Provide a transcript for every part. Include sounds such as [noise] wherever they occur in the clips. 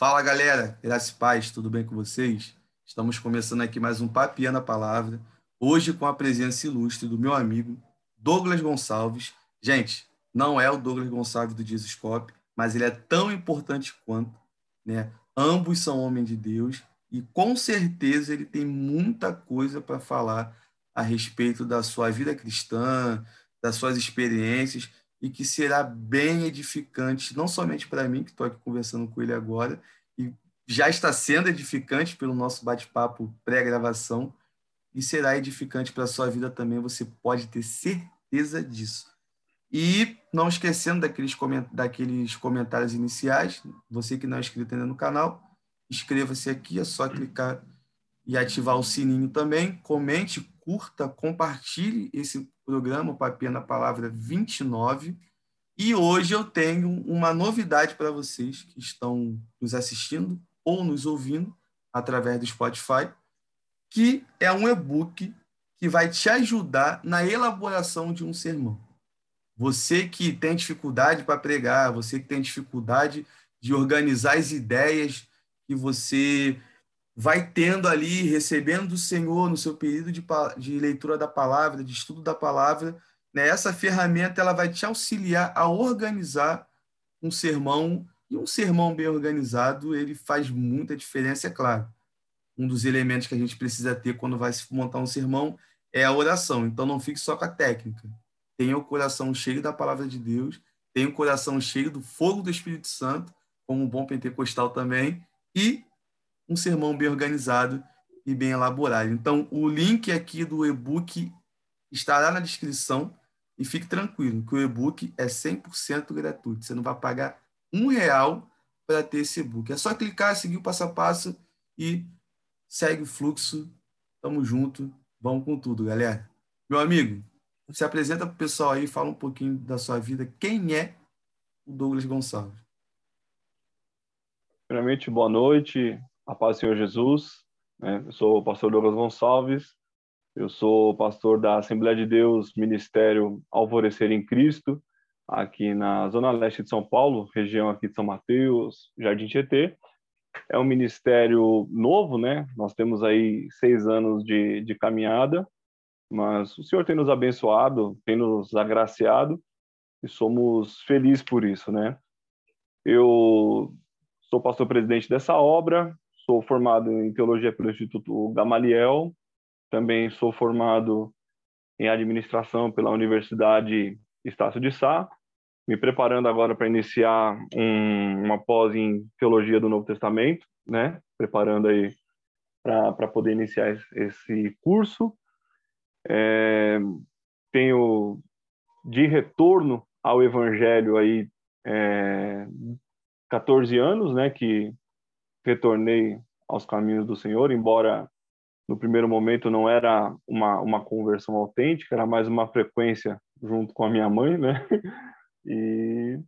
Fala galera, graça e paz, tudo bem com vocês? Estamos começando aqui mais um Papiando a Palavra, hoje com a presença ilustre do meu amigo Douglas Gonçalves. Gente, não é o Douglas Gonçalves do Jesuscope, mas ele é tão importante quanto, né? Ambos são homens de Deus e com certeza ele tem muita coisa para falar a respeito da sua vida cristã, das suas experiências e que será bem edificante, não somente para mim, que estou aqui conversando com ele agora, já está sendo edificante pelo nosso bate-papo pré-gravação, e será edificante para a sua vida também, você pode ter certeza disso. E não esquecendo daqueles, coment daqueles comentários iniciais, você que não é inscrito ainda no canal, inscreva-se aqui, é só clicar e ativar o sininho também, comente, curta, compartilhe esse programa Papinha na Palavra 29. E hoje eu tenho uma novidade para vocês que estão nos assistindo ou nos ouvindo através do Spotify, que é um e-book que vai te ajudar na elaboração de um sermão. Você que tem dificuldade para pregar, você que tem dificuldade de organizar as ideias que você vai tendo ali, recebendo do Senhor no seu período de, de leitura da palavra, de estudo da palavra, né? essa ferramenta ela vai te auxiliar a organizar um sermão, e um sermão bem organizado, ele faz muita diferença, é claro. Um dos elementos que a gente precisa ter quando vai se montar um sermão é a oração. Então, não fique só com a técnica. Tenha o coração cheio da palavra de Deus, tenha o coração cheio do fogo do Espírito Santo, como um bom pentecostal também, e um sermão bem organizado e bem elaborado. Então, o link aqui do e-book estará na descrição e fique tranquilo que o e-book é 100% gratuito. Você não vai pagar um real para ter esse e-book. É só clicar, seguir o passo a passo e segue o fluxo. Tamo junto. Vamos com tudo, galera. Meu amigo, se apresenta para o pessoal aí, fala um pouquinho da sua vida. Quem é o Douglas Gonçalves? Primeiramente, boa noite. A paz do Senhor Jesus. Né? Eu sou o pastor Douglas Gonçalves. Eu sou pastor da Assembleia de Deus Ministério Alvorecer em Cristo, aqui na Zona Leste de São Paulo, região aqui de São Mateus, Jardim Tietê. É um ministério novo, né? Nós temos aí seis anos de, de caminhada, mas o Senhor tem nos abençoado, tem nos agraciado e somos felizes por isso, né? Eu sou pastor presidente dessa obra, Sou formado em teologia pelo Instituto Gamaliel, também sou formado em administração pela Universidade Estácio de Sá, me preparando agora para iniciar um, uma pós em teologia do Novo Testamento, né? Preparando aí para poder iniciar esse curso. É, tenho de retorno ao Evangelho aí é, 14 anos, né? Que retornei aos caminhos do Senhor, embora no primeiro momento não era uma, uma conversão autêntica, era mais uma frequência junto com a minha mãe, né? [laughs] E,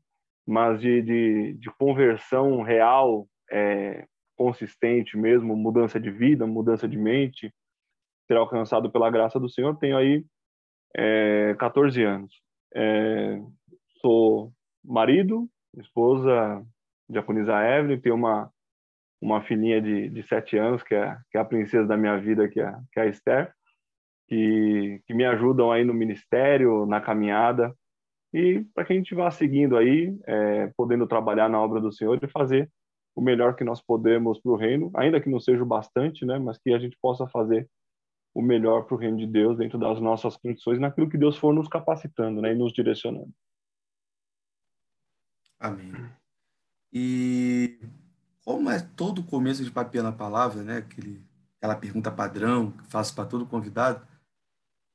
mas de, de, de conversão real, é, consistente mesmo, mudança de vida, mudança de mente, ter alcançado pela graça do Senhor, tenho aí é, 14 anos. É, sou marido, esposa de Aconisa Evelyn, tenho uma uma filhinha de, de sete anos, que é, que é a princesa da minha vida, que é, que é a Esther, que, que me ajudam aí no ministério, na caminhada, e para que a gente vá seguindo aí, é, podendo trabalhar na obra do Senhor e fazer o melhor que nós podemos para o reino, ainda que não seja o bastante, né, mas que a gente possa fazer o melhor para o reino de Deus dentro das nossas condições, naquilo que Deus for nos capacitando né, e nos direcionando. Amém. E como é todo começo de papel na palavra, né? Aquele, aquela pergunta padrão que faço para todo convidado,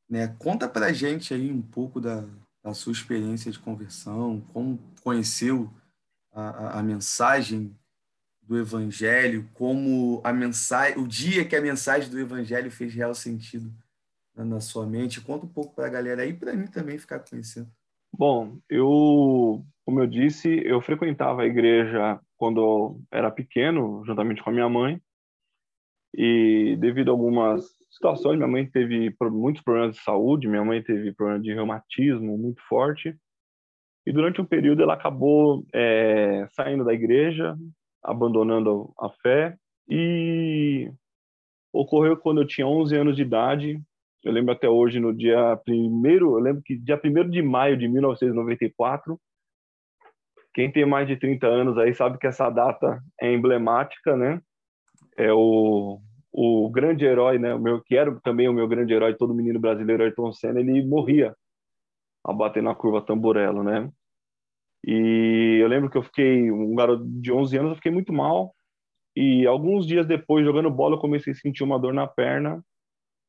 né? Conta para a gente aí um pouco da, da, sua experiência de conversão, como conheceu a, a, a mensagem do Evangelho, como a mensagem, o dia que a mensagem do Evangelho fez real sentido na, na sua mente. Conta um pouco para a galera aí, para mim também ficar conhecendo. Bom, eu, como eu disse, eu frequentava a igreja quando eu era pequeno, juntamente com a minha mãe. E devido a algumas situações, minha mãe teve muitos problemas de saúde, minha mãe teve problema de reumatismo muito forte. E durante um período ela acabou é, saindo da igreja, abandonando a fé e ocorreu quando eu tinha 11 anos de idade. Eu lembro até hoje, no dia primeiro, eu lembro que dia 1 de maio de 1994, quem tem mais de 30 anos aí sabe que essa data é emblemática, né? É o, o grande herói, né? O meu, que era também o meu grande herói, todo menino brasileiro, Ayrton Senna, ele morria a bater na curva Tamburello, né? E eu lembro que eu fiquei, um garoto de 11 anos, eu fiquei muito mal. E alguns dias depois, jogando bola, eu comecei a sentir uma dor na perna.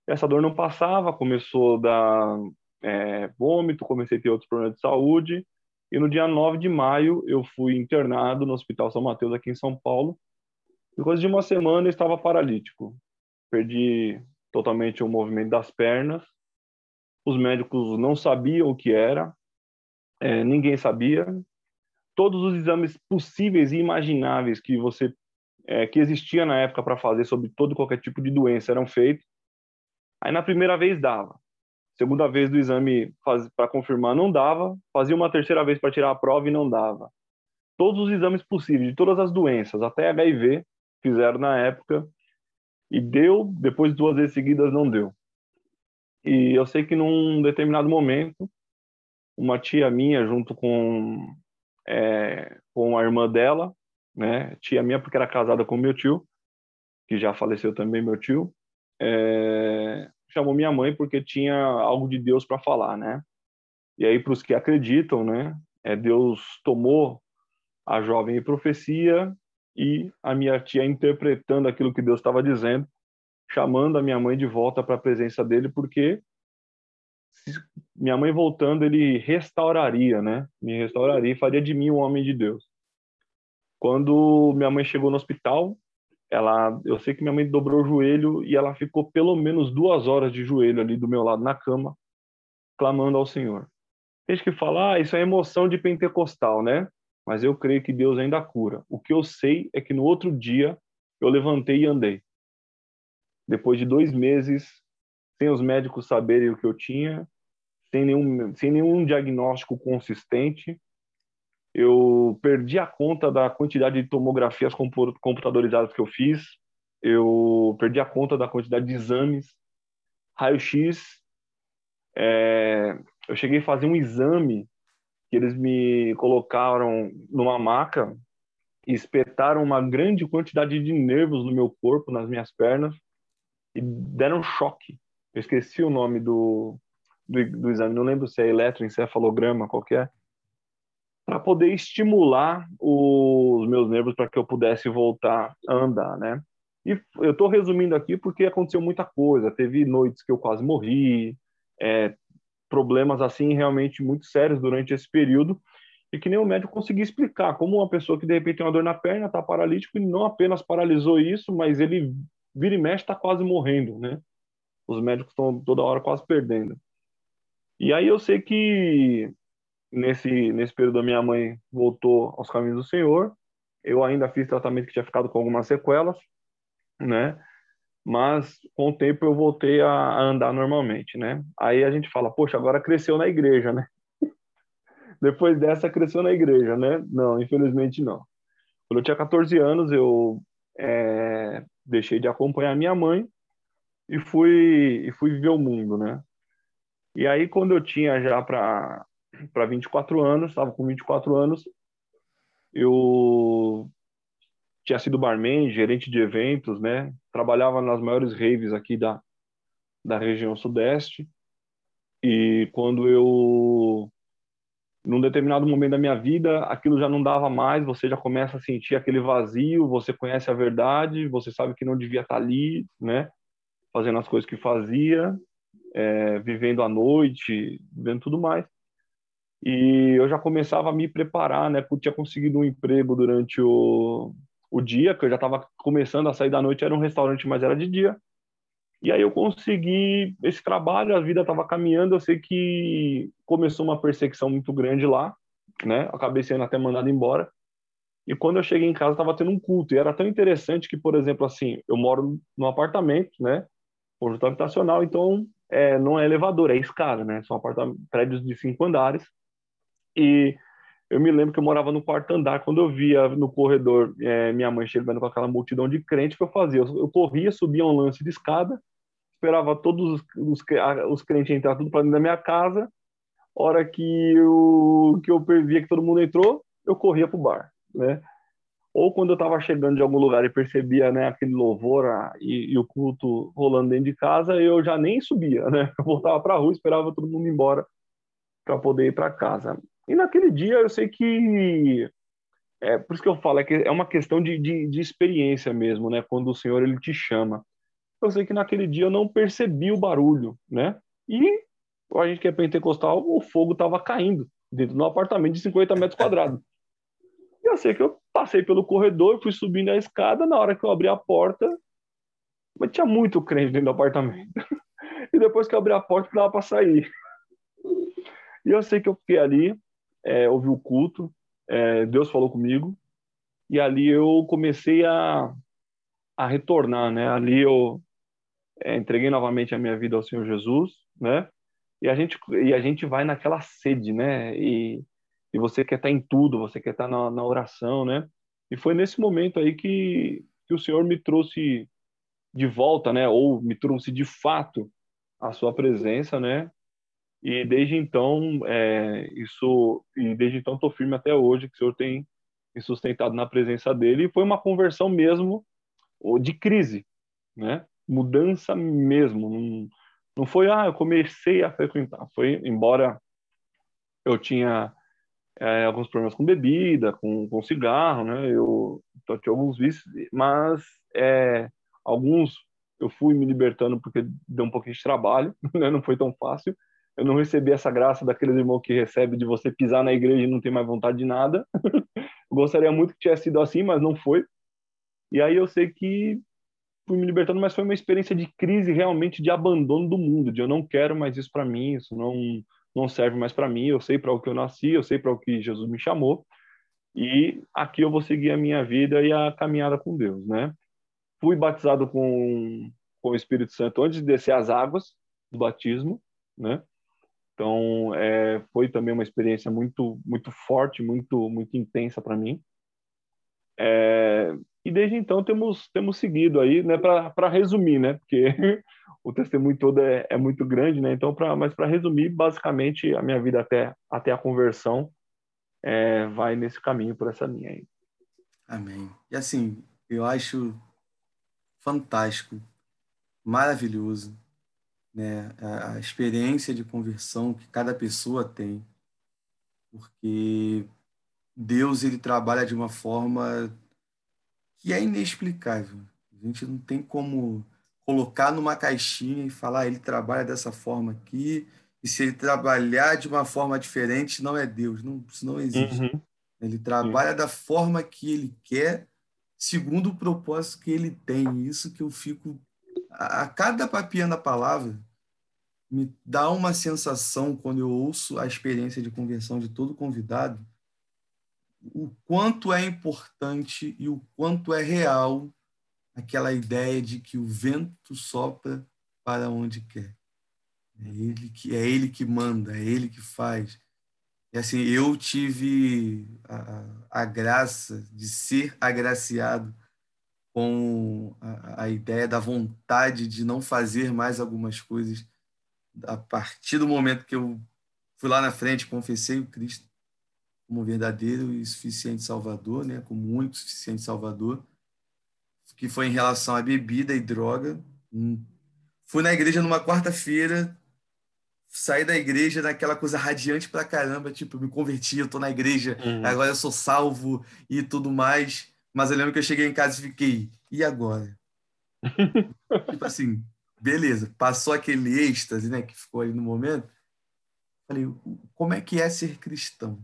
Essa dor não passava, começou a dar é, vômito, comecei a ter outros problemas de saúde. E no dia 9 de maio, eu fui internado no Hospital São Mateus, aqui em São Paulo. Depois de uma semana, eu estava paralítico. Perdi totalmente o movimento das pernas. Os médicos não sabiam o que era, é, ninguém sabia. Todos os exames possíveis e imagináveis que você é, que existia na época para fazer sobre todo qualquer tipo de doença eram feitos. Aí na primeira vez dava, segunda vez do exame para confirmar não dava, fazia uma terceira vez para tirar a prova e não dava. Todos os exames possíveis de todas as doenças, até HIV, fizeram na época e deu, depois duas vezes seguidas não deu. E eu sei que num determinado momento uma tia minha junto com é, com a irmã dela, né? Tia minha porque era casada com meu tio, que já faleceu também meu tio, é, chamou minha mãe porque tinha algo de Deus para falar, né? E aí para os que acreditam, né? É, Deus tomou a jovem em profecia e a minha tia interpretando aquilo que Deus estava dizendo, chamando a minha mãe de volta para a presença dele, porque minha mãe voltando, ele restauraria, né? Me restauraria e faria de mim um homem de Deus. Quando minha mãe chegou no hospital, ela, eu sei que minha mãe dobrou o joelho e ela ficou pelo menos duas horas de joelho ali do meu lado na cama, clamando ao Senhor. Tem que fala, ah, isso é emoção de pentecostal, né? Mas eu creio que Deus ainda cura. O que eu sei é que no outro dia eu levantei e andei. Depois de dois meses sem os médicos saberem o que eu tinha, sem nenhum, sem nenhum diagnóstico consistente. Eu perdi a conta da quantidade de tomografias computadorizadas que eu fiz. Eu perdi a conta da quantidade de exames, raio-x. É, eu cheguei a fazer um exame que eles me colocaram numa maca e espetaram uma grande quantidade de nervos no meu corpo, nas minhas pernas, e deram choque. Eu esqueci o nome do, do, do exame, não lembro se é eletroencefalograma, qualquer, para poder estimular os meus nervos para que eu pudesse voltar a andar, né? E eu estou resumindo aqui porque aconteceu muita coisa. Teve noites que eu quase morri, é, problemas assim realmente muito sérios durante esse período e que nem o médico conseguia explicar como uma pessoa que de repente tem uma dor na perna está paralítico e não apenas paralisou isso, mas ele vira e mexe está quase morrendo, né? Os médicos estão toda hora quase perdendo. E aí eu sei que nesse, nesse período a minha mãe voltou aos caminhos do Senhor. Eu ainda fiz tratamento que tinha ficado com algumas sequelas, né? Mas com o tempo eu voltei a andar normalmente, né? Aí a gente fala, poxa, agora cresceu na igreja, né? [laughs] Depois dessa cresceu na igreja, né? Não, infelizmente não. Quando eu tinha 14 anos, eu é, deixei de acompanhar minha mãe e fui e fui viver o mundo, né? E aí quando eu tinha já para para 24 anos, estava com 24 anos, eu tinha sido barman, gerente de eventos, né? Trabalhava nas maiores raves aqui da da região sudeste. E quando eu num determinado momento da minha vida, aquilo já não dava mais, você já começa a sentir aquele vazio, você conhece a verdade, você sabe que não devia estar ali, né? fazendo as coisas que fazia, é, vivendo à noite, vivendo tudo mais. E eu já começava a me preparar, né? Porque tinha conseguido um emprego durante o, o dia, que eu já estava começando a sair da noite, era um restaurante, mas era de dia. E aí eu consegui esse trabalho, a vida estava caminhando, eu sei que começou uma perseguição muito grande lá, né? Acabei sendo até mandado embora. E quando eu cheguei em casa, estava tendo um culto. E era tão interessante que, por exemplo, assim, eu moro num apartamento, né? conjunto habitacional, então é, não é elevador, é escada, né? São prédios de cinco andares. E eu me lembro que eu morava no quarto andar, quando eu via no corredor é, minha mãe chegando com aquela multidão de crentes, o que eu fazia? Eu, corria, subia um lance de escada, esperava todos os, os, os crentes entrar tudo para dentro da minha casa, hora que eu, que eu via que todo mundo entrou, eu corria pro bar, né? Ou quando eu estava chegando de algum lugar e percebia né, aquele louvor e, e, o culto rolando dentro de casa, eu já nem subia, né? [laughs] Eu voltava para a rua, esperava todo mundo ir embora para poder ir para casa. E naquele dia eu sei que é por isso que eu falo é que é uma questão de, de, de, experiência mesmo, né? Quando o Senhor ele te chama. Eu sei que naquele dia eu não percebi o barulho, né? E a gente que é pentecostal, o fogo estava caindo dentro do apartamento de 50 metros quadrados. E eu sei que eu passei pelo corredor, fui subindo a escada, na hora que eu abri a porta, mas tinha muito crente dentro do apartamento. [laughs] E depois que eu abri a porta, dava para sair. E eu sei que eu fiquei ali, é, ouvi o culto, é, Deus falou comigo, e ali eu comecei a, a retornar, né? Ali eu é, entreguei novamente a minha vida ao Senhor Jesus, né? E a gente e a gente vai naquela sede, né? E, e você quer estar em tudo, você quer estar na, na oração, né? E foi nesse momento aí que, que o Senhor me trouxe de volta, né? Ou me trouxe de fato a sua presença, né? E desde então, é, isso e desde então estou firme até hoje que o Senhor tem me sustentado na presença dele. E foi uma conversão mesmo de crise, né? Mudança mesmo. Não, não foi ah, eu comecei a frequentar. Foi embora eu tinha é, alguns problemas com bebida, com, com cigarro, né? Eu, eu tinha alguns vícios, mas é, alguns eu fui me libertando porque deu um pouquinho de trabalho, [laughs] né? Não foi tão fácil eu não recebi essa graça daqueles irmãos que recebe de você pisar na igreja e não ter mais vontade de nada. [laughs] gostaria muito que tivesse sido assim, mas não foi. E aí eu sei que fui me libertando, mas foi uma experiência de crise realmente de abandono do mundo, de eu não quero mais isso para mim, isso não não serve mais para mim, eu sei para o que eu nasci, eu sei para o que Jesus me chamou. E aqui eu vou seguir a minha vida e a caminhada com Deus, né? Fui batizado com, com o Espírito Santo antes de descer as águas do batismo, né? Então, é, foi também uma experiência muito, muito forte, muito, muito intensa para mim. É, e desde então temos, temos seguido aí, né, para resumir, né, porque [laughs] o testemunho todo é, é muito grande, né, então, pra, mas para resumir, basicamente, a minha vida até, até a conversão é, vai nesse caminho, por essa linha aí. Amém. E assim, eu acho fantástico, maravilhoso, né, a, a experiência de conversão que cada pessoa tem, porque Deus ele trabalha de uma forma que é inexplicável. A gente não tem como colocar numa caixinha e falar ah, ele trabalha dessa forma aqui e se ele trabalhar de uma forma diferente não é Deus, não, isso não existe. Uhum. Ele trabalha Sim. da forma que ele quer, segundo o propósito que ele tem. Isso que eu fico a, a cada papinha da palavra me dá uma sensação, quando eu ouço a experiência de conversão de todo convidado, o quanto é importante e o quanto é real aquela ideia de que o vento sopra para onde quer. É ele que, é ele que manda, é ele que faz. E assim, eu tive a, a graça de ser agraciado com a, a ideia da vontade de não fazer mais algumas coisas a partir do momento que eu fui lá na frente, confessei o Cristo como verdadeiro e suficiente Salvador, né, como único suficiente Salvador, que foi em relação à bebida e droga. Hum. Fui na igreja numa quarta-feira, saí da igreja naquela coisa radiante pra caramba, tipo, me converti, eu tô na igreja, uhum. agora eu sou salvo e tudo mais. Mas eu lembro que eu cheguei em casa e fiquei, e agora? [laughs] tipo assim, beleza, passou aquele êxtase, né, que ficou aí no momento. Falei, como é que é ser cristão?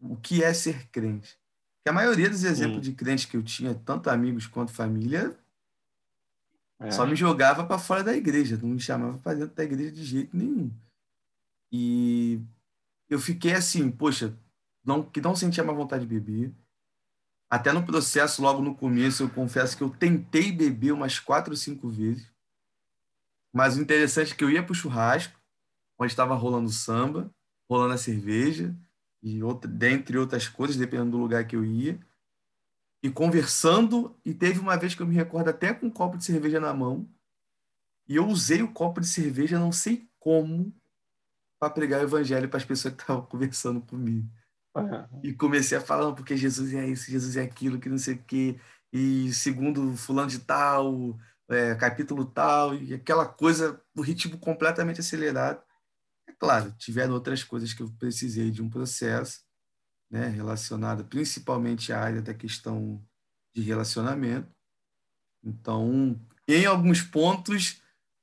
O que é ser crente? Que a maioria dos exemplos de crente que eu tinha, tanto amigos quanto família, é. só me jogava para fora da igreja, não me chamava para dentro da igreja de jeito nenhum. E eu fiquei assim, poxa, não, que não sentia mais vontade de beber. Até no processo, logo no começo, eu confesso que eu tentei beber umas quatro ou cinco vezes. Mas o interessante é que eu ia para o churrasco, onde estava rolando samba, rolando a cerveja, e outra, dentre outras coisas, dependendo do lugar que eu ia, e conversando, e teve uma vez que eu me recordo até com um copo de cerveja na mão, e eu usei o copo de cerveja, não sei como, para pregar o evangelho para as pessoas que estavam [laughs] conversando comigo. Uhum. E comecei a falar, porque Jesus é isso, Jesus é aquilo, que não sei o quê, e segundo fulano de tal, é, capítulo tal, e aquela coisa, o ritmo completamente acelerado. É claro, tiveram outras coisas que eu precisei de um processo, né, relacionado principalmente à área da questão de relacionamento. Então, em alguns pontos,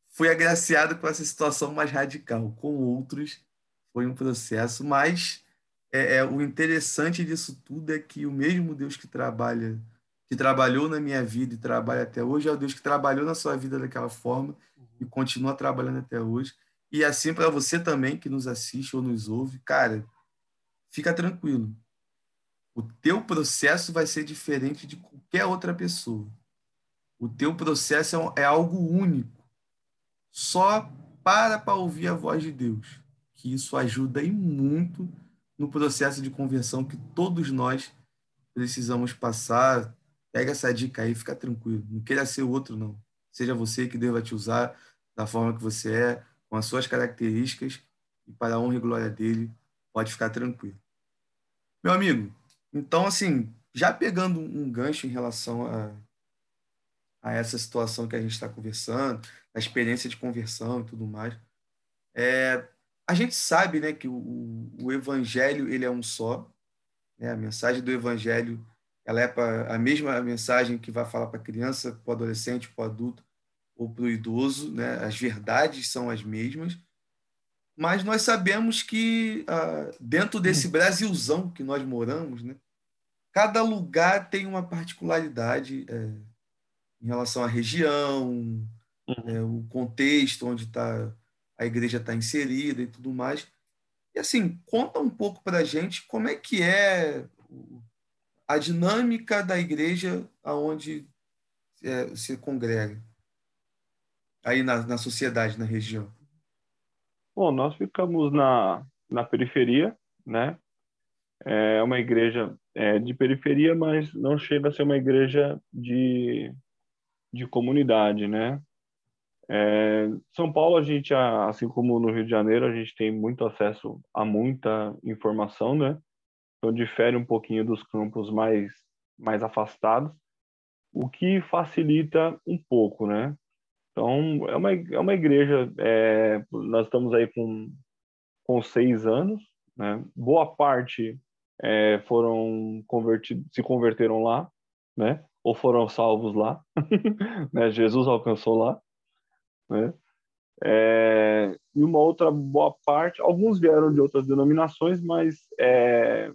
fui agraciado com essa situação mais radical, com outros, foi um processo, mas é, é, o interessante disso tudo é que o mesmo Deus que trabalha que trabalhou na minha vida e trabalha até hoje, é o Deus que trabalhou na sua vida daquela forma e continua trabalhando até hoje. E assim para você também que nos assiste ou nos ouve, cara, fica tranquilo. O teu processo vai ser diferente de qualquer outra pessoa. O teu processo é, é algo único. Só para para ouvir a voz de Deus, que isso ajuda e muito no processo de conversão que todos nós precisamos passar, Pega essa dica aí, fica tranquilo. Não queira ser o outro, não. Seja você que deva te usar da forma que você é, com as suas características, e para a honra e glória dele, pode ficar tranquilo. Meu amigo, então, assim, já pegando um gancho em relação a, a essa situação que a gente está conversando, a experiência de conversão e tudo mais, é, a gente sabe né, que o, o evangelho ele é um só, né, a mensagem do evangelho ela é pra, a mesma mensagem que vai falar para a criança, para o adolescente, para o adulto ou para o idoso, né? as verdades são as mesmas, mas nós sabemos que ah, dentro desse Brasilzão que nós moramos, né? cada lugar tem uma particularidade é, em relação à região, uhum. é, o contexto onde tá, a igreja está inserida e tudo mais. E assim, conta um pouco para a gente como é que é a dinâmica da igreja aonde é, se congrega aí na, na sociedade, na região? Bom, nós ficamos na, na periferia, né? É uma igreja é, de periferia, mas não chega a ser uma igreja de, de comunidade, né? É, São Paulo, a gente, assim como no Rio de Janeiro, a gente tem muito acesso a muita informação, né? Então difere um pouquinho dos campos mais, mais afastados, o que facilita um pouco, né? Então, é uma, é uma igreja, é, nós estamos aí com, com seis anos, né? Boa parte é, foram convertidos, se converteram lá, né? Ou foram salvos lá, [laughs] né? Jesus alcançou lá, né? É, e uma outra boa parte, alguns vieram de outras denominações, mas é,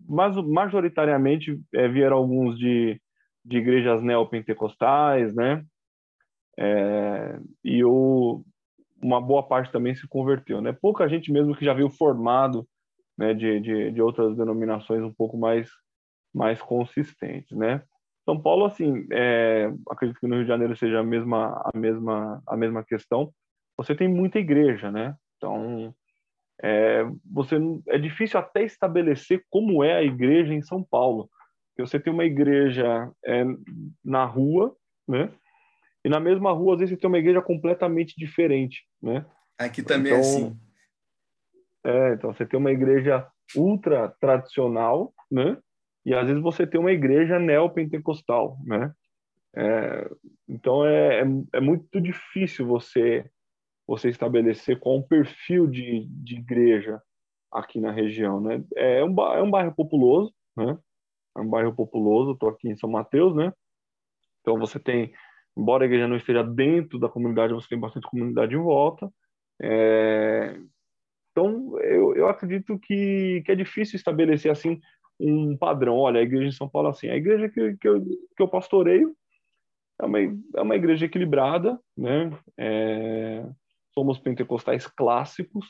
mas majoritariamente é, vieram alguns de, de igrejas neopentecostais, né? É, e uma boa parte também se converteu, né? Pouca gente mesmo que já veio formado né, de, de, de outras denominações um pouco mais, mais consistentes, né? São Paulo, assim, é, acredito que no Rio de Janeiro seja a mesma, a mesma, a mesma questão. Você tem muita igreja, né? Então, é, você é difícil até estabelecer como é a igreja em São Paulo. Você tem uma igreja é, na rua, né? E na mesma rua, às vezes, você tem uma igreja completamente diferente, né? Aqui também é então, é assim. É, então você tem uma igreja ultra tradicional, né? E às vezes você tem uma igreja neopentecostal, né? É, então é, é, é muito difícil você você estabelecer qual um perfil de, de igreja aqui na região, né? É um, é um bairro populoso, né? É um bairro populoso, estou aqui em São Mateus, né? Então você tem, embora a igreja não esteja dentro da comunidade, você tem bastante comunidade em volta. É... Então eu, eu acredito que, que é difícil estabelecer assim um padrão. Olha, a igreja de São Paulo é assim, a igreja que, que, eu, que eu pastoreio é uma, é uma igreja equilibrada, né? É, somos pentecostais clássicos,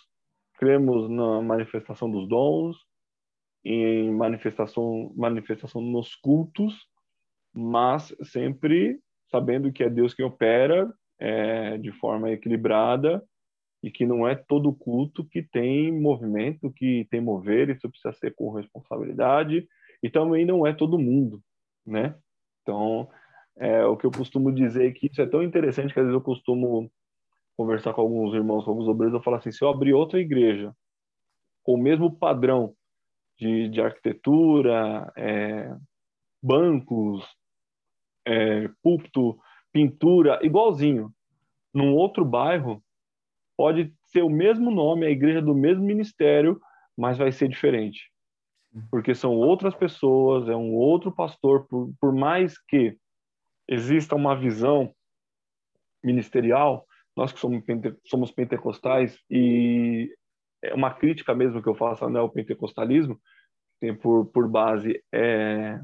cremos na manifestação dos dons, em manifestação, manifestação nos cultos, mas sempre sabendo que é Deus quem opera é, de forma equilibrada e que não é todo culto que tem movimento, que tem mover, isso precisa ser com responsabilidade, e também não é todo mundo, né? Então, é, o que eu costumo dizer é que isso é tão interessante que às vezes eu costumo conversar com alguns irmãos, com alguns obreiros, eu falo assim, se eu abrir outra igreja com o mesmo padrão de, de arquitetura, é, bancos, é, púlpito, pintura, igualzinho, num outro bairro, pode ser o mesmo nome, a igreja do mesmo ministério, mas vai ser diferente. Porque são outras pessoas, é um outro pastor, por, por mais que exista uma visão ministerial, nós que somos, pente, somos pentecostais, e é uma crítica mesmo que eu faço ao neopentecostalismo, tem por, por base é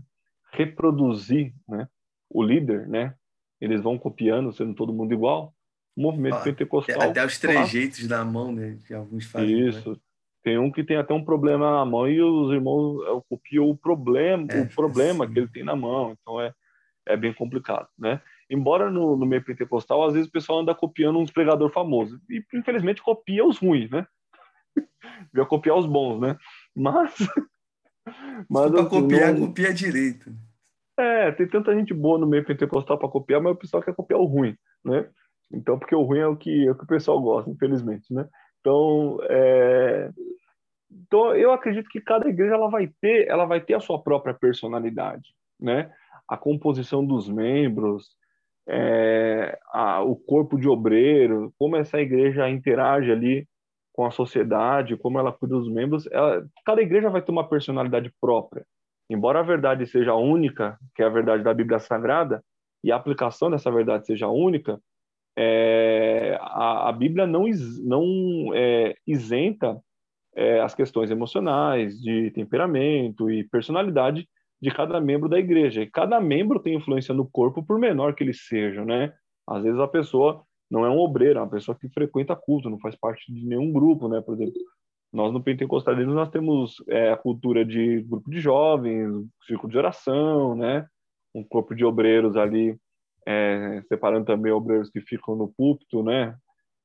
reproduzir né, o líder, né? Eles vão copiando, sendo todo mundo igual, o movimento ah, pentecostal. Até os trejeitos da mão, né? Que alguns fazem. Né? Isso. Né? Tem um que tem até um problema na mão e os irmãos é, copiam o problema, é, o problema que ele tem na mão. Então é, é bem complicado, né? Embora no, no meio pentecostal, às vezes o pessoal anda copiando uns pregador famosos. E infelizmente copia os ruins, né? [laughs] Vai copiar os bons, né? Mas. [laughs] mas para assim, copiar, não... copia direito. É, tem tanta gente boa no meio pentecostal para copiar, mas o pessoal quer copiar o ruim, né? Então, porque o ruim é o que, é o, que o pessoal gosta, infelizmente, né? Então, é... então, eu acredito que cada igreja ela vai ter, ela vai ter a sua própria personalidade, né? A composição dos membros, é... a, o corpo de obreiro, como essa igreja interage ali com a sociedade, como ela cuida dos membros, ela... cada igreja vai ter uma personalidade própria. Embora a verdade seja única, que é a verdade da Bíblia Sagrada, e a aplicação dessa verdade seja única, é, a, a, Bíblia não, não é, isenta é, as questões emocionais, de temperamento e personalidade de cada membro da igreja. E cada membro tem influência no corpo, por menor que ele seja, né? Às vezes a pessoa não é um obreiro, é uma pessoa que frequenta culto, não faz parte de nenhum grupo, né? Por exemplo, nós no pentecostalismo nós temos é, a cultura de grupo de jovens, círculo de oração, né? Um corpo de obreiros ali é, separando também obreiros que ficam no púlpito, né?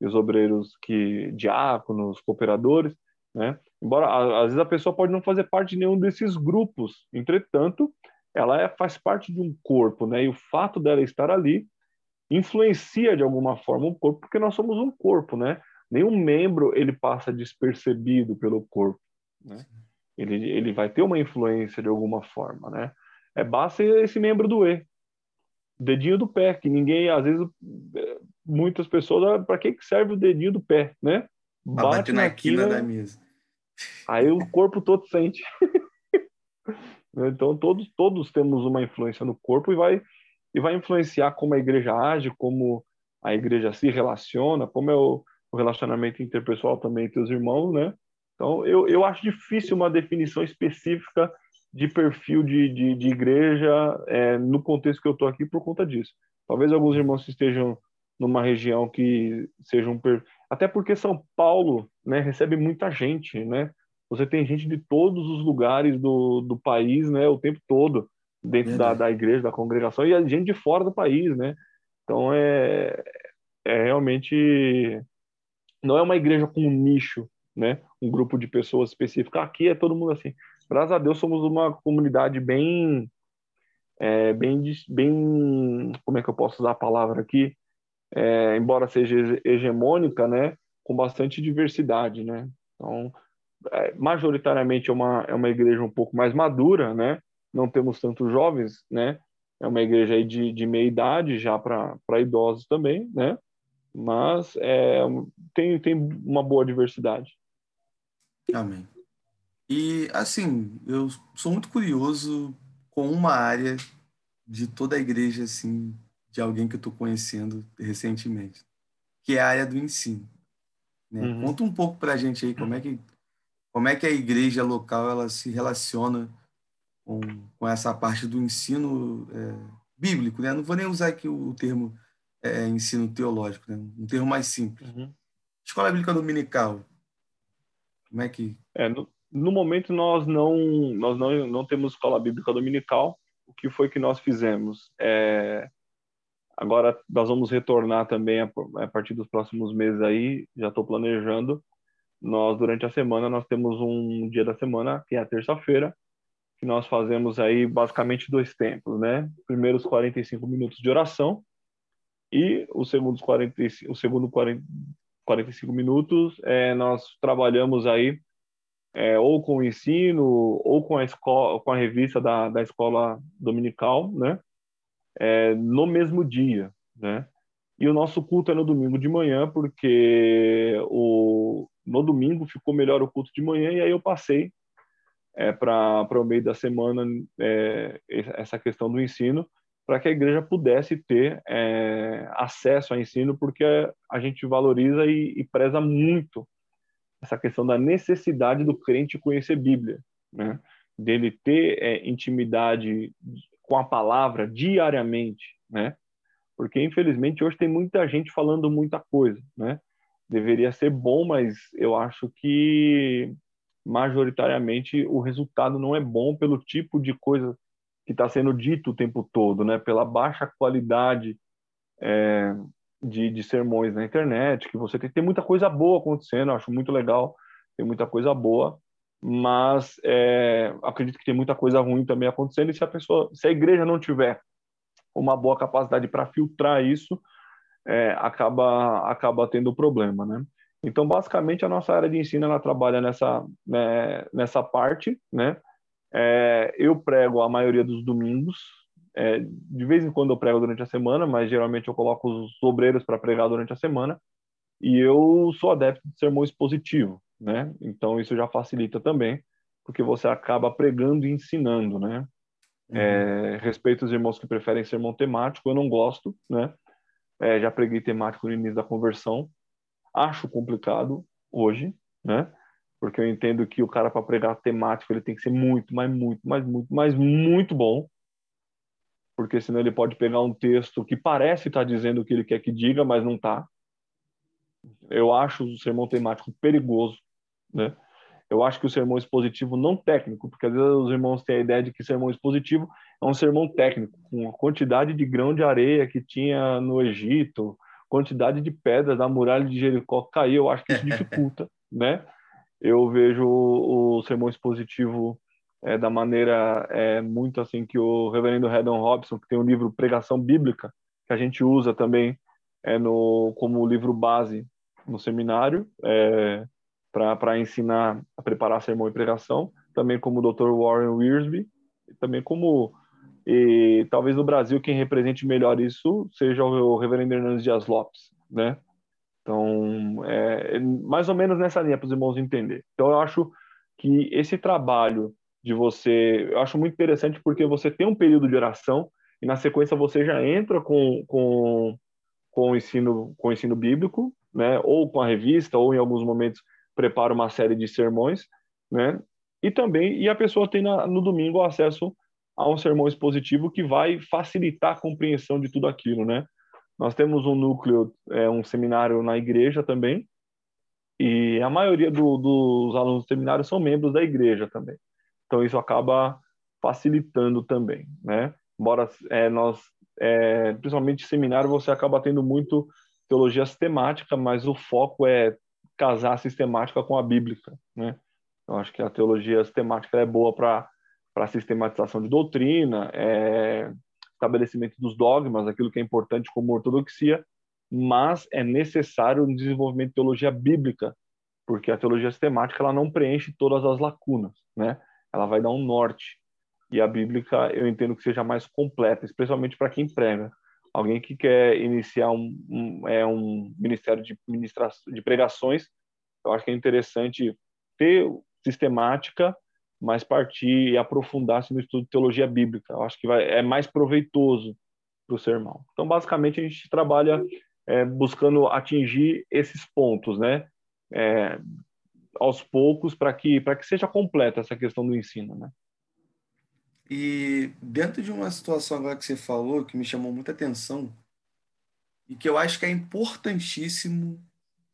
E os obreiros que diáconos, cooperadores, né? Embora às vezes a pessoa pode não fazer parte de nenhum desses grupos, entretanto, ela é, faz parte de um corpo, né? E o fato dela estar ali influencia de alguma forma o corpo, porque nós somos um corpo, né? Nenhum membro ele passa despercebido pelo corpo, né? Ele, ele vai ter uma influência de alguma forma, né? É basta esse membro doer, dedinho do pé, que ninguém, às vezes, muitas pessoas, ah, para que serve o dedinho do pé, né? Bate na, na quina, quina da mesa. Aí o corpo todo sente. [laughs] então todos todos temos uma influência no corpo e vai e vai influenciar como a igreja age, como a igreja se relaciona, como é o, o relacionamento interpessoal também entre os irmãos, né? Então eu, eu acho difícil uma definição específica de perfil de, de, de igreja é, no contexto que eu estou aqui por conta disso. Talvez alguns irmãos estejam numa região que seja um até porque São Paulo né, recebe muita gente, né? Você tem gente de todos os lugares do, do país, né, o tempo todo dentro da, da igreja, da congregação e a gente de fora do país, né? Então é, é realmente não é uma igreja com um nicho, né? Um grupo de pessoas específico. Aqui é todo mundo assim graças a Deus somos uma comunidade bem, é, bem, bem, como é que eu posso usar a palavra aqui? É, embora seja hegemônica, né, com bastante diversidade, né? Então, é, majoritariamente é uma, é uma igreja um pouco mais madura, né? Não temos tantos jovens, né? É uma igreja aí de, de meia idade já para idosos também, né? Mas é, tem, tem uma boa diversidade. Amém. E, assim, eu sou muito curioso com uma área de toda a igreja, assim, de alguém que eu estou conhecendo recentemente, que é a área do ensino. Né? Uhum. Conta um pouco para a gente aí como é que como é que a igreja local ela se relaciona com, com essa parte do ensino é, bíblico, né? Não vou nem usar aqui o, termo é, ensino teológico, né? Um termo mais simples. Uhum. Escola bíblica dominical. Como é que é, no, no momento, nós não, nós não, não temos escola bíblica dominical. O que foi que nós fizemos? É, Agora nós vamos retornar também a, a partir dos próximos meses aí, já estou planejando. Nós durante a semana nós temos um dia da semana que é a terça-feira, que nós fazemos aí basicamente dois tempos, né? Primeiros 45 minutos de oração e os segundos 45, o segundo 40, 45 minutos é, nós trabalhamos aí é, ou com o ensino ou com a escola, com a revista da, da escola dominical, né? É, no mesmo dia, né? E o nosso culto é no domingo de manhã, porque o, no domingo ficou melhor o culto de manhã, e aí eu passei é, para o meio da semana é, essa questão do ensino, para que a igreja pudesse ter é, acesso ao ensino, porque a gente valoriza e, e, preza muito essa questão da necessidade do crente conhecer Bíblia, né? dele ter é, intimidade com a palavra diariamente, né? Porque infelizmente hoje tem muita gente falando muita coisa, né? Deveria ser bom, mas eu acho que majoritariamente o resultado não é bom pelo tipo de coisa que está sendo dito o tempo todo, né? Pela baixa qualidade é, de, de, sermões na internet, que você tem, tem muita coisa boa acontecendo, acho muito legal, tem muita coisa boa, mas é, acredito que tem muita coisa ruim também acontecendo, e se a pessoa, se a igreja não tiver uma boa capacidade para filtrar isso, é, acaba, acaba tendo problema, né? Então, basicamente, a nossa área de ensino ela trabalha nessa, né, nessa parte, né? É, eu prego a maioria dos domingos, é, de vez em quando eu prego durante a semana, mas geralmente eu coloco os obreiros para pregar durante a semana. E eu sou adepto de sermão expositivo, né? Então isso já facilita também, porque você acaba pregando e ensinando, né? Uhum. É, respeito os irmãos que preferem sermão temático, eu não gosto, né? É, já preguei temático no início da conversão, acho complicado hoje, né? Porque eu entendo que o cara para pregar temático ele tem que ser muito, mas muito, mas muito, mas muito bom, porque senão ele pode pegar um texto que parece estar tá dizendo o que ele quer que diga, mas não está. Eu acho o sermão temático perigoso, né? Eu acho que o sermão expositivo não técnico, porque às vezes os irmãos têm a ideia de que sermão expositivo é um sermão técnico, com a quantidade de grão de areia que tinha no Egito, quantidade de pedras da muralha de Jericó cair, eu acho que isso [laughs] dificulta, né? Eu vejo o, o sermão expositivo é, da maneira é, muito assim que o reverendo Redon Robson, que tem o um livro Pregação Bíblica, que a gente usa também é, no, como livro base no seminário, é, para ensinar a preparar sermão e pregação, também como o Dr. Warren Wiersbe, também como e talvez no Brasil quem represente melhor isso seja o Reverendo Hernandes Dias Lopes, né? Então, é, é mais ou menos nessa linha para os irmãos entender. Então, eu acho que esse trabalho de você, eu acho muito interessante porque você tem um período de oração e na sequência você já entra com, com, com o ensino com o ensino bíblico, né? Ou com a revista, ou em alguns momentos prepara uma série de sermões, né? E também e a pessoa tem na, no domingo acesso a um sermão expositivo que vai facilitar a compreensão de tudo aquilo, né? Nós temos um núcleo, é, um seminário na igreja também, e a maioria do, dos alunos do seminário são membros da igreja também. Então isso acaba facilitando também, né? Embora é, nós, é, principalmente seminário, você acaba tendo muito teologia sistemática, mas o foco é casar a sistemática com a bíblica, né? Eu acho que a teologia sistemática é boa para para sistematização de doutrina, é, estabelecimento dos dogmas, aquilo que é importante como ortodoxia, mas é necessário um desenvolvimento de teologia bíblica, porque a teologia sistemática ela não preenche todas as lacunas, né? Ela vai dar um norte. E a bíblica eu entendo que seja mais completa, especialmente para quem prega. Alguém que quer iniciar um, um, é, um ministério de, de pregações, eu acho que é interessante ter sistemática mas partir e aprofundar-se no estudo de teologia bíblica. Eu acho que vai, é mais proveitoso para o sermão. Então, basicamente, a gente trabalha é, buscando atingir esses pontos, né? É, aos poucos, para que, que seja completa essa questão do ensino, né? E dentro de uma situação agora que você falou, que me chamou muita atenção, e que eu acho que é importantíssimo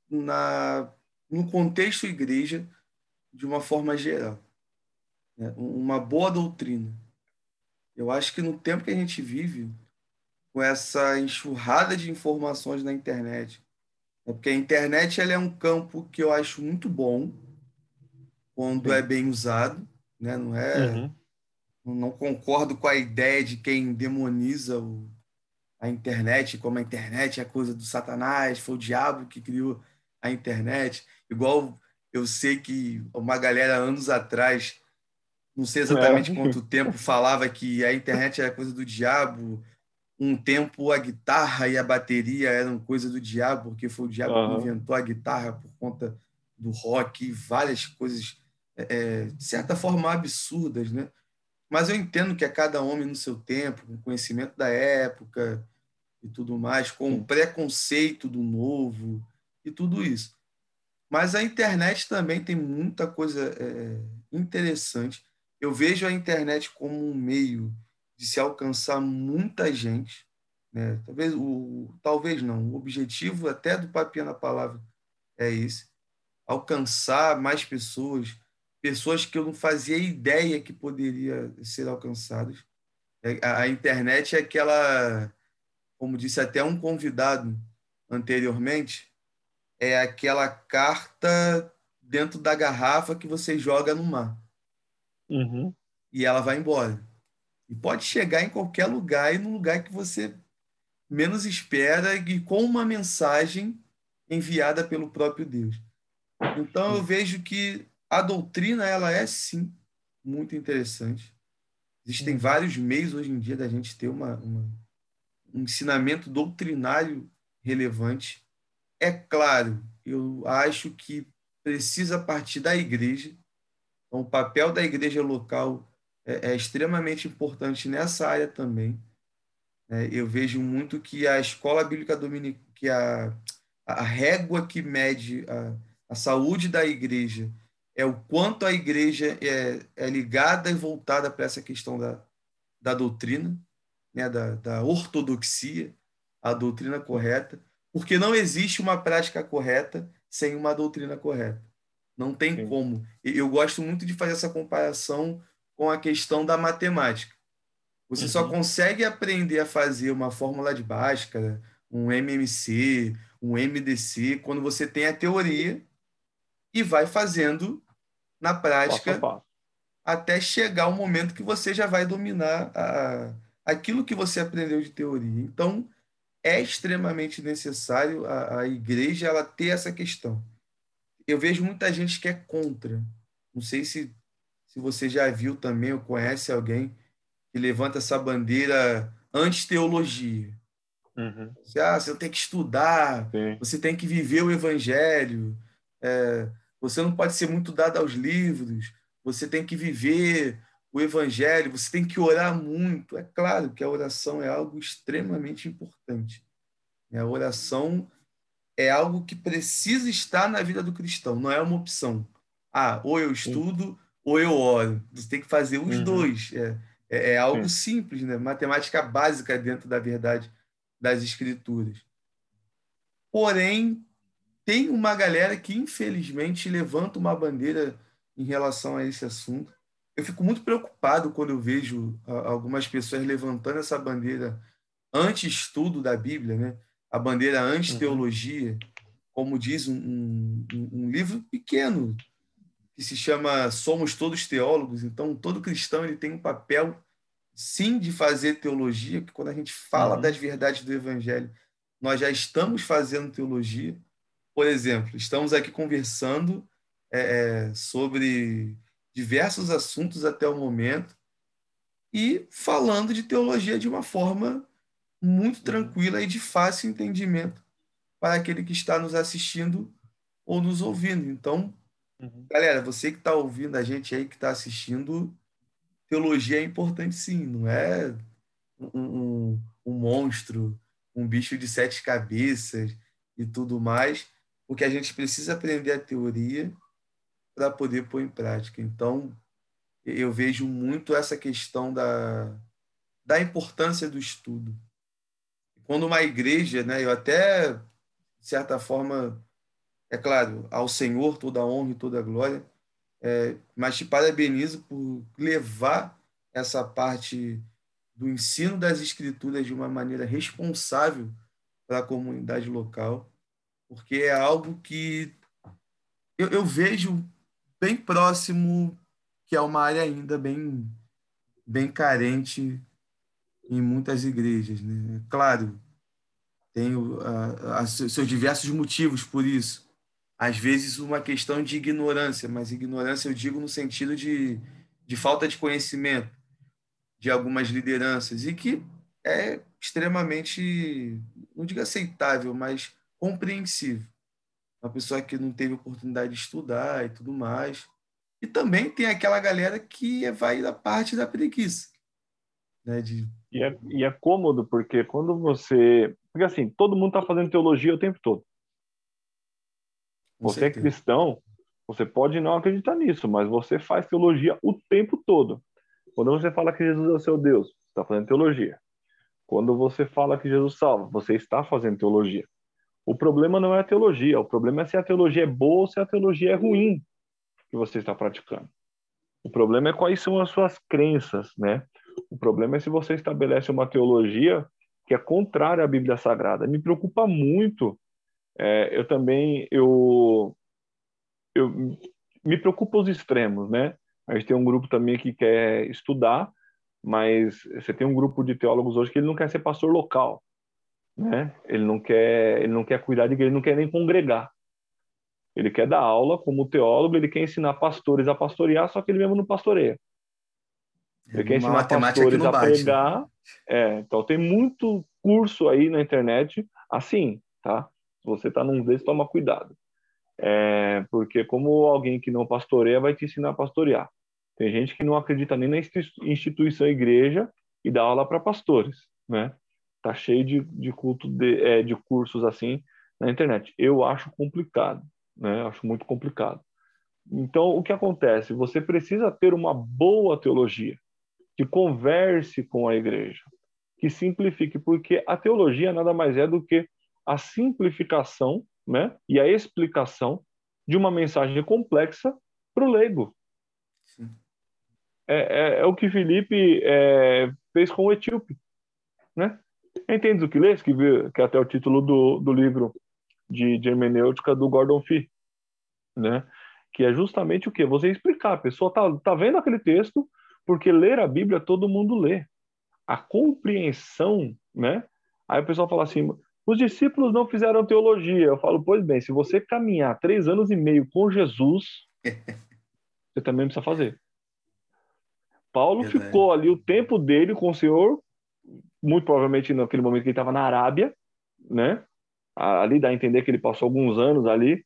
na, no contexto igreja, de uma forma geral né? uma boa doutrina. Eu acho que no tempo que a gente vive, com essa enxurrada de informações na internet. É porque a internet ela é um campo que eu acho muito bom quando Sim. é bem usado, né? Não é uhum. Não concordo com a ideia de quem demoniza o, a internet, como a internet é coisa do satanás, foi o diabo que criou a internet. Igual eu sei que uma galera anos atrás, não sei exatamente é. quanto tempo, falava que a internet era coisa do diabo. Um tempo a guitarra e a bateria eram coisa do diabo, porque foi o diabo uhum. que inventou a guitarra por conta do rock e várias coisas, é, de certa forma, absurdas, né? Mas eu entendo que é cada homem no seu tempo, com conhecimento da época, e tudo mais, com o preconceito do novo e tudo isso. Mas a internet também tem muita coisa é, interessante. Eu vejo a internet como um meio de se alcançar muita gente. Né? Talvez, o, talvez não, o objetivo até do Papinha na Palavra é esse. Alcançar mais pessoas, pessoas que eu não fazia ideia que poderia ser alcançadas. É, a, a internet é aquela como disse até um convidado anteriormente, é aquela carta dentro da garrafa que você joga no mar. Uhum. E ela vai embora. E pode chegar em qualquer lugar e no lugar que você menos espera e com uma mensagem enviada pelo próprio Deus. Então eu vejo que a doutrina ela é sim muito interessante. Existem uhum. vários meios hoje em dia da gente ter uma, uma um ensinamento doutrinário relevante. É claro, eu acho que precisa partir da igreja. Então, o papel da igreja local é, é extremamente importante nessa área também. É, eu vejo muito que a escola bíblica dominical, que a, a régua que mede a, a saúde da igreja é o quanto a igreja é, é ligada e voltada para essa questão da, da doutrina né, da, da ortodoxia, a doutrina correta, porque não existe uma prática correta sem uma doutrina correta. Não tem Sim. como. Eu gosto muito de fazer essa comparação com a questão da matemática. Você uhum. só consegue aprender a fazer uma fórmula de Bhaskara, um MMC, um MDC, quando você tem a teoria e vai fazendo na prática passo passo. até chegar o momento que você já vai dominar a, aquilo que você aprendeu de teoria. Então, é extremamente necessário a, a igreja ela ter essa questão. Eu vejo muita gente que é contra. Não sei se, se você já viu também ou conhece alguém que levanta essa bandeira anti-teologia. Uhum. Você, ah, você tem que estudar, Sim. você tem que viver o evangelho, é, você não pode ser muito dado aos livros, você tem que viver o evangelho, você tem que orar muito. É claro que a oração é algo extremamente importante. A oração é algo que precisa estar na vida do cristão, não é uma opção. Ah, ou eu estudo Sim. ou eu oro. Você tem que fazer os uhum. dois. É, é, é algo Sim. simples, né? matemática básica dentro da verdade das escrituras. Porém, tem uma galera que, infelizmente, levanta uma bandeira em relação a esse assunto eu fico muito preocupado quando eu vejo algumas pessoas levantando essa bandeira anti-estudo da Bíblia, né? a bandeira anti-teologia, uhum. como diz um, um, um, livro pequeno que se chama Somos Todos Teólogos. Então, todo cristão ele tem um papel, sim, de fazer teologia, que quando a gente fala uhum. das verdades do Evangelho, nós já estamos fazendo teologia. Por exemplo, estamos aqui conversando é, é sobre diversos assuntos até o momento e falando de teologia de uma forma muito uhum. tranquila e de fácil entendimento para aquele que está nos assistindo ou nos ouvindo. Então, uhum. galera, você que está ouvindo a gente aí, que está assistindo, teologia é importante sim, não é um, um, um monstro, um bicho de sete cabeças e tudo mais, porque a gente precisa aprender a teoria para poder pôr em prática. Então, eu vejo muito essa questão da, da importância do estudo. Quando uma igreja, né, eu até, de certa forma, é claro, ao Senhor toda a honra e toda a glória, é, mas te parabenizo por levar essa parte do ensino das escrituras de uma maneira responsável para a comunidade local, porque é algo que eu, eu vejo bem próximo, que é uma área ainda bem, bem carente em muitas igrejas. Né? Claro, tem uh, seus diversos motivos por isso. Às vezes, uma questão de ignorância, mas ignorância eu digo no sentido de, de falta de conhecimento de algumas lideranças e que é extremamente, não digo aceitável, mas compreensível. Uma pessoa que não teve oportunidade de estudar e tudo mais. E também tem aquela galera que vai da parte da preguiça. Né? De... E, é, e é cômodo, porque quando você. Porque assim, todo mundo está fazendo teologia o tempo todo. você é cristão, você pode não acreditar nisso, mas você faz teologia o tempo todo. Quando você fala que Jesus é o seu Deus, você está fazendo teologia. Quando você fala que Jesus salva, você está fazendo teologia. O problema não é a teologia, o problema é se a teologia é boa ou se a teologia é ruim que você está praticando. O problema é quais são as suas crenças, né? O problema é se você estabelece uma teologia que é contrária à Bíblia Sagrada. Me preocupa muito. É, eu também eu, eu me preocupa os extremos, né? A gente tem um grupo também que quer estudar, mas você tem um grupo de teólogos hoje que ele não quer ser pastor local, né? Ele não quer, ele não quer cuidar de igreja, ele não quer nem congregar. Ele quer dar aula como teólogo, ele quer ensinar pastores a pastorear, só que ele mesmo não pastoreia. Ele quer ensinar pastores a pregar. É, então tem muito curso aí na internet assim, tá? Se você está num desses, toma cuidado. É, porque como alguém que não pastoreia vai te ensinar a pastorear. Tem gente que não acredita nem na instituição igreja e dá aula para pastores, né? Tá cheio de, de culto de, é, de cursos assim na internet. Eu acho complicado, né? Acho muito complicado. Então, o que acontece? Você precisa ter uma boa teologia, que converse com a igreja, que simplifique, porque a teologia nada mais é do que a simplificação né, e a explicação de uma mensagem complexa para o leigo. É, é, é, o que Felipe é, fez com o etíope. Né? Entende o que lês? Que, que é até o título do, do livro de, de hermenêutica do Gordon Fee. Né? Que é justamente o que? Você explicar. A pessoa está tá vendo aquele texto, porque ler a Bíblia todo mundo lê. A compreensão, né? Aí o pessoal fala assim, os discípulos não fizeram teologia. Eu falo, pois bem, se você caminhar três anos e meio com Jesus, [laughs] você também precisa fazer. Paulo ficou ali o tempo dele com o Senhor, muito provavelmente naquele momento que ele estava na Arábia, né? Ali dá a entender que ele passou alguns anos ali,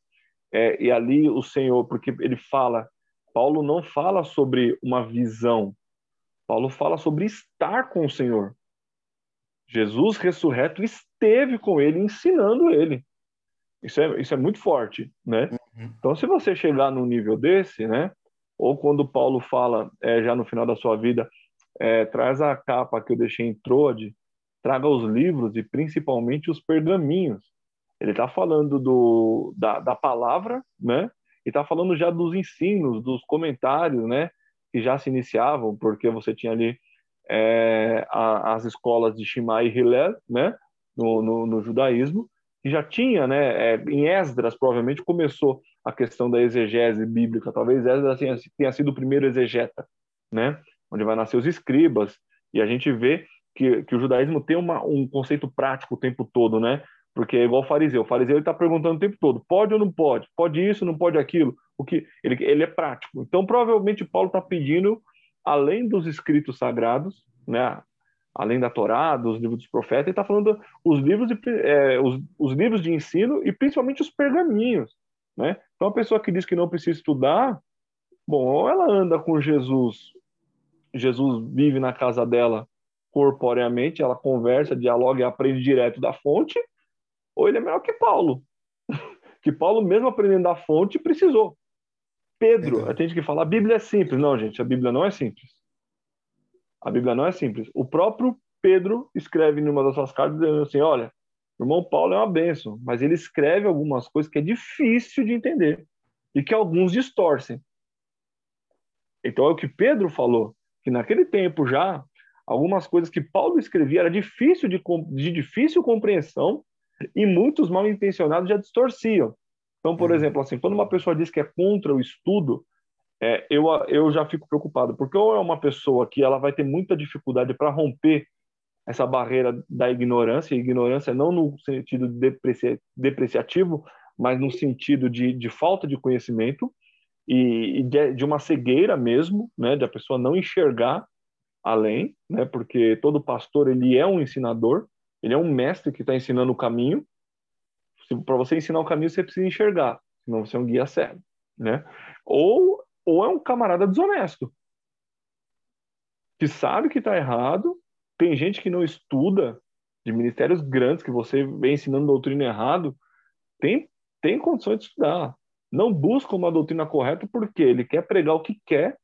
é, e ali o Senhor, porque ele fala, Paulo não fala sobre uma visão, Paulo fala sobre estar com o Senhor. Jesus ressurreto esteve com ele, ensinando ele. Isso é, isso é muito forte, né? Uhum. Então, se você chegar num nível desse, né? Ou quando Paulo fala, é, já no final da sua vida, é, traz a capa que eu deixei em Troade, traga os livros e principalmente os pergaminhos. Ele está falando do, da, da palavra, né? E está falando já dos ensinos, dos comentários, né? Que já se iniciavam, porque você tinha ali é, a, as escolas de Shema e Hillel, né, no, no, no, judaísmo, que já tinha, né, é, em Esdras provavelmente começou a questão da exegese bíblica, talvez Esdras tenha, tenha sido o primeiro exegeta, né, onde vai nascer os escribas, e a gente vê que, que o judaísmo tem uma, um conceito prático o tempo todo, né, porque é igual o fariseu, o fariseu está perguntando o tempo todo, pode ou não pode, pode isso, não pode aquilo, o que ele, ele é prático. Então, provavelmente Paulo está pedindo além dos escritos sagrados, né, além da Torá, dos livros dos profetas, ele está falando os livros, de, é, os, os, livros de ensino e principalmente os pergaminhos. Né? Então, a pessoa que diz que não precisa estudar, bom, ou ela anda com Jesus, Jesus vive na casa dela corporeamente, ela conversa, dialoga e aprende direto da fonte, ou ele é melhor que Paulo, [laughs] que Paulo, mesmo aprendendo da fonte, precisou. Pedro, Entendi. tem gente que fala, a Bíblia é simples. Não, gente, a Bíblia não é simples. A Bíblia não é simples. O próprio Pedro escreve numa das suas cartas dizendo assim, olha, o irmão Paulo é uma bênção, mas ele escreve algumas coisas que é difícil de entender e que alguns distorcem. Então é o que Pedro falou, que naquele tempo já algumas coisas que Paulo escrevia era difícil de, de difícil compreensão e muitos mal intencionados já distorciam. Então, por uhum. exemplo, assim, quando uma pessoa diz que é contra o estudo, é, eu, eu já fico preocupado, porque ou é uma pessoa que ela vai ter muita dificuldade para romper essa barreira da ignorância, ignorância não no sentido depreci, depreciativo, mas no sentido de, de falta de conhecimento e, e de, de, uma cegueira mesmo, né, de a pessoa não enxergar além, né, porque todo pastor ele é um ensinador, ele é um mestre que está ensinando o caminho. Para você ensinar o caminho, você precisa enxergar, senão você é um guia cego, né? Ou ou é um camarada desonesto que sabe que está errado. Tem gente que não estuda de ministérios grandes que você vem ensinando doutrina errado, tem tem condições de estudar. Não busca uma doutrina correta porque ele quer pregar o que quer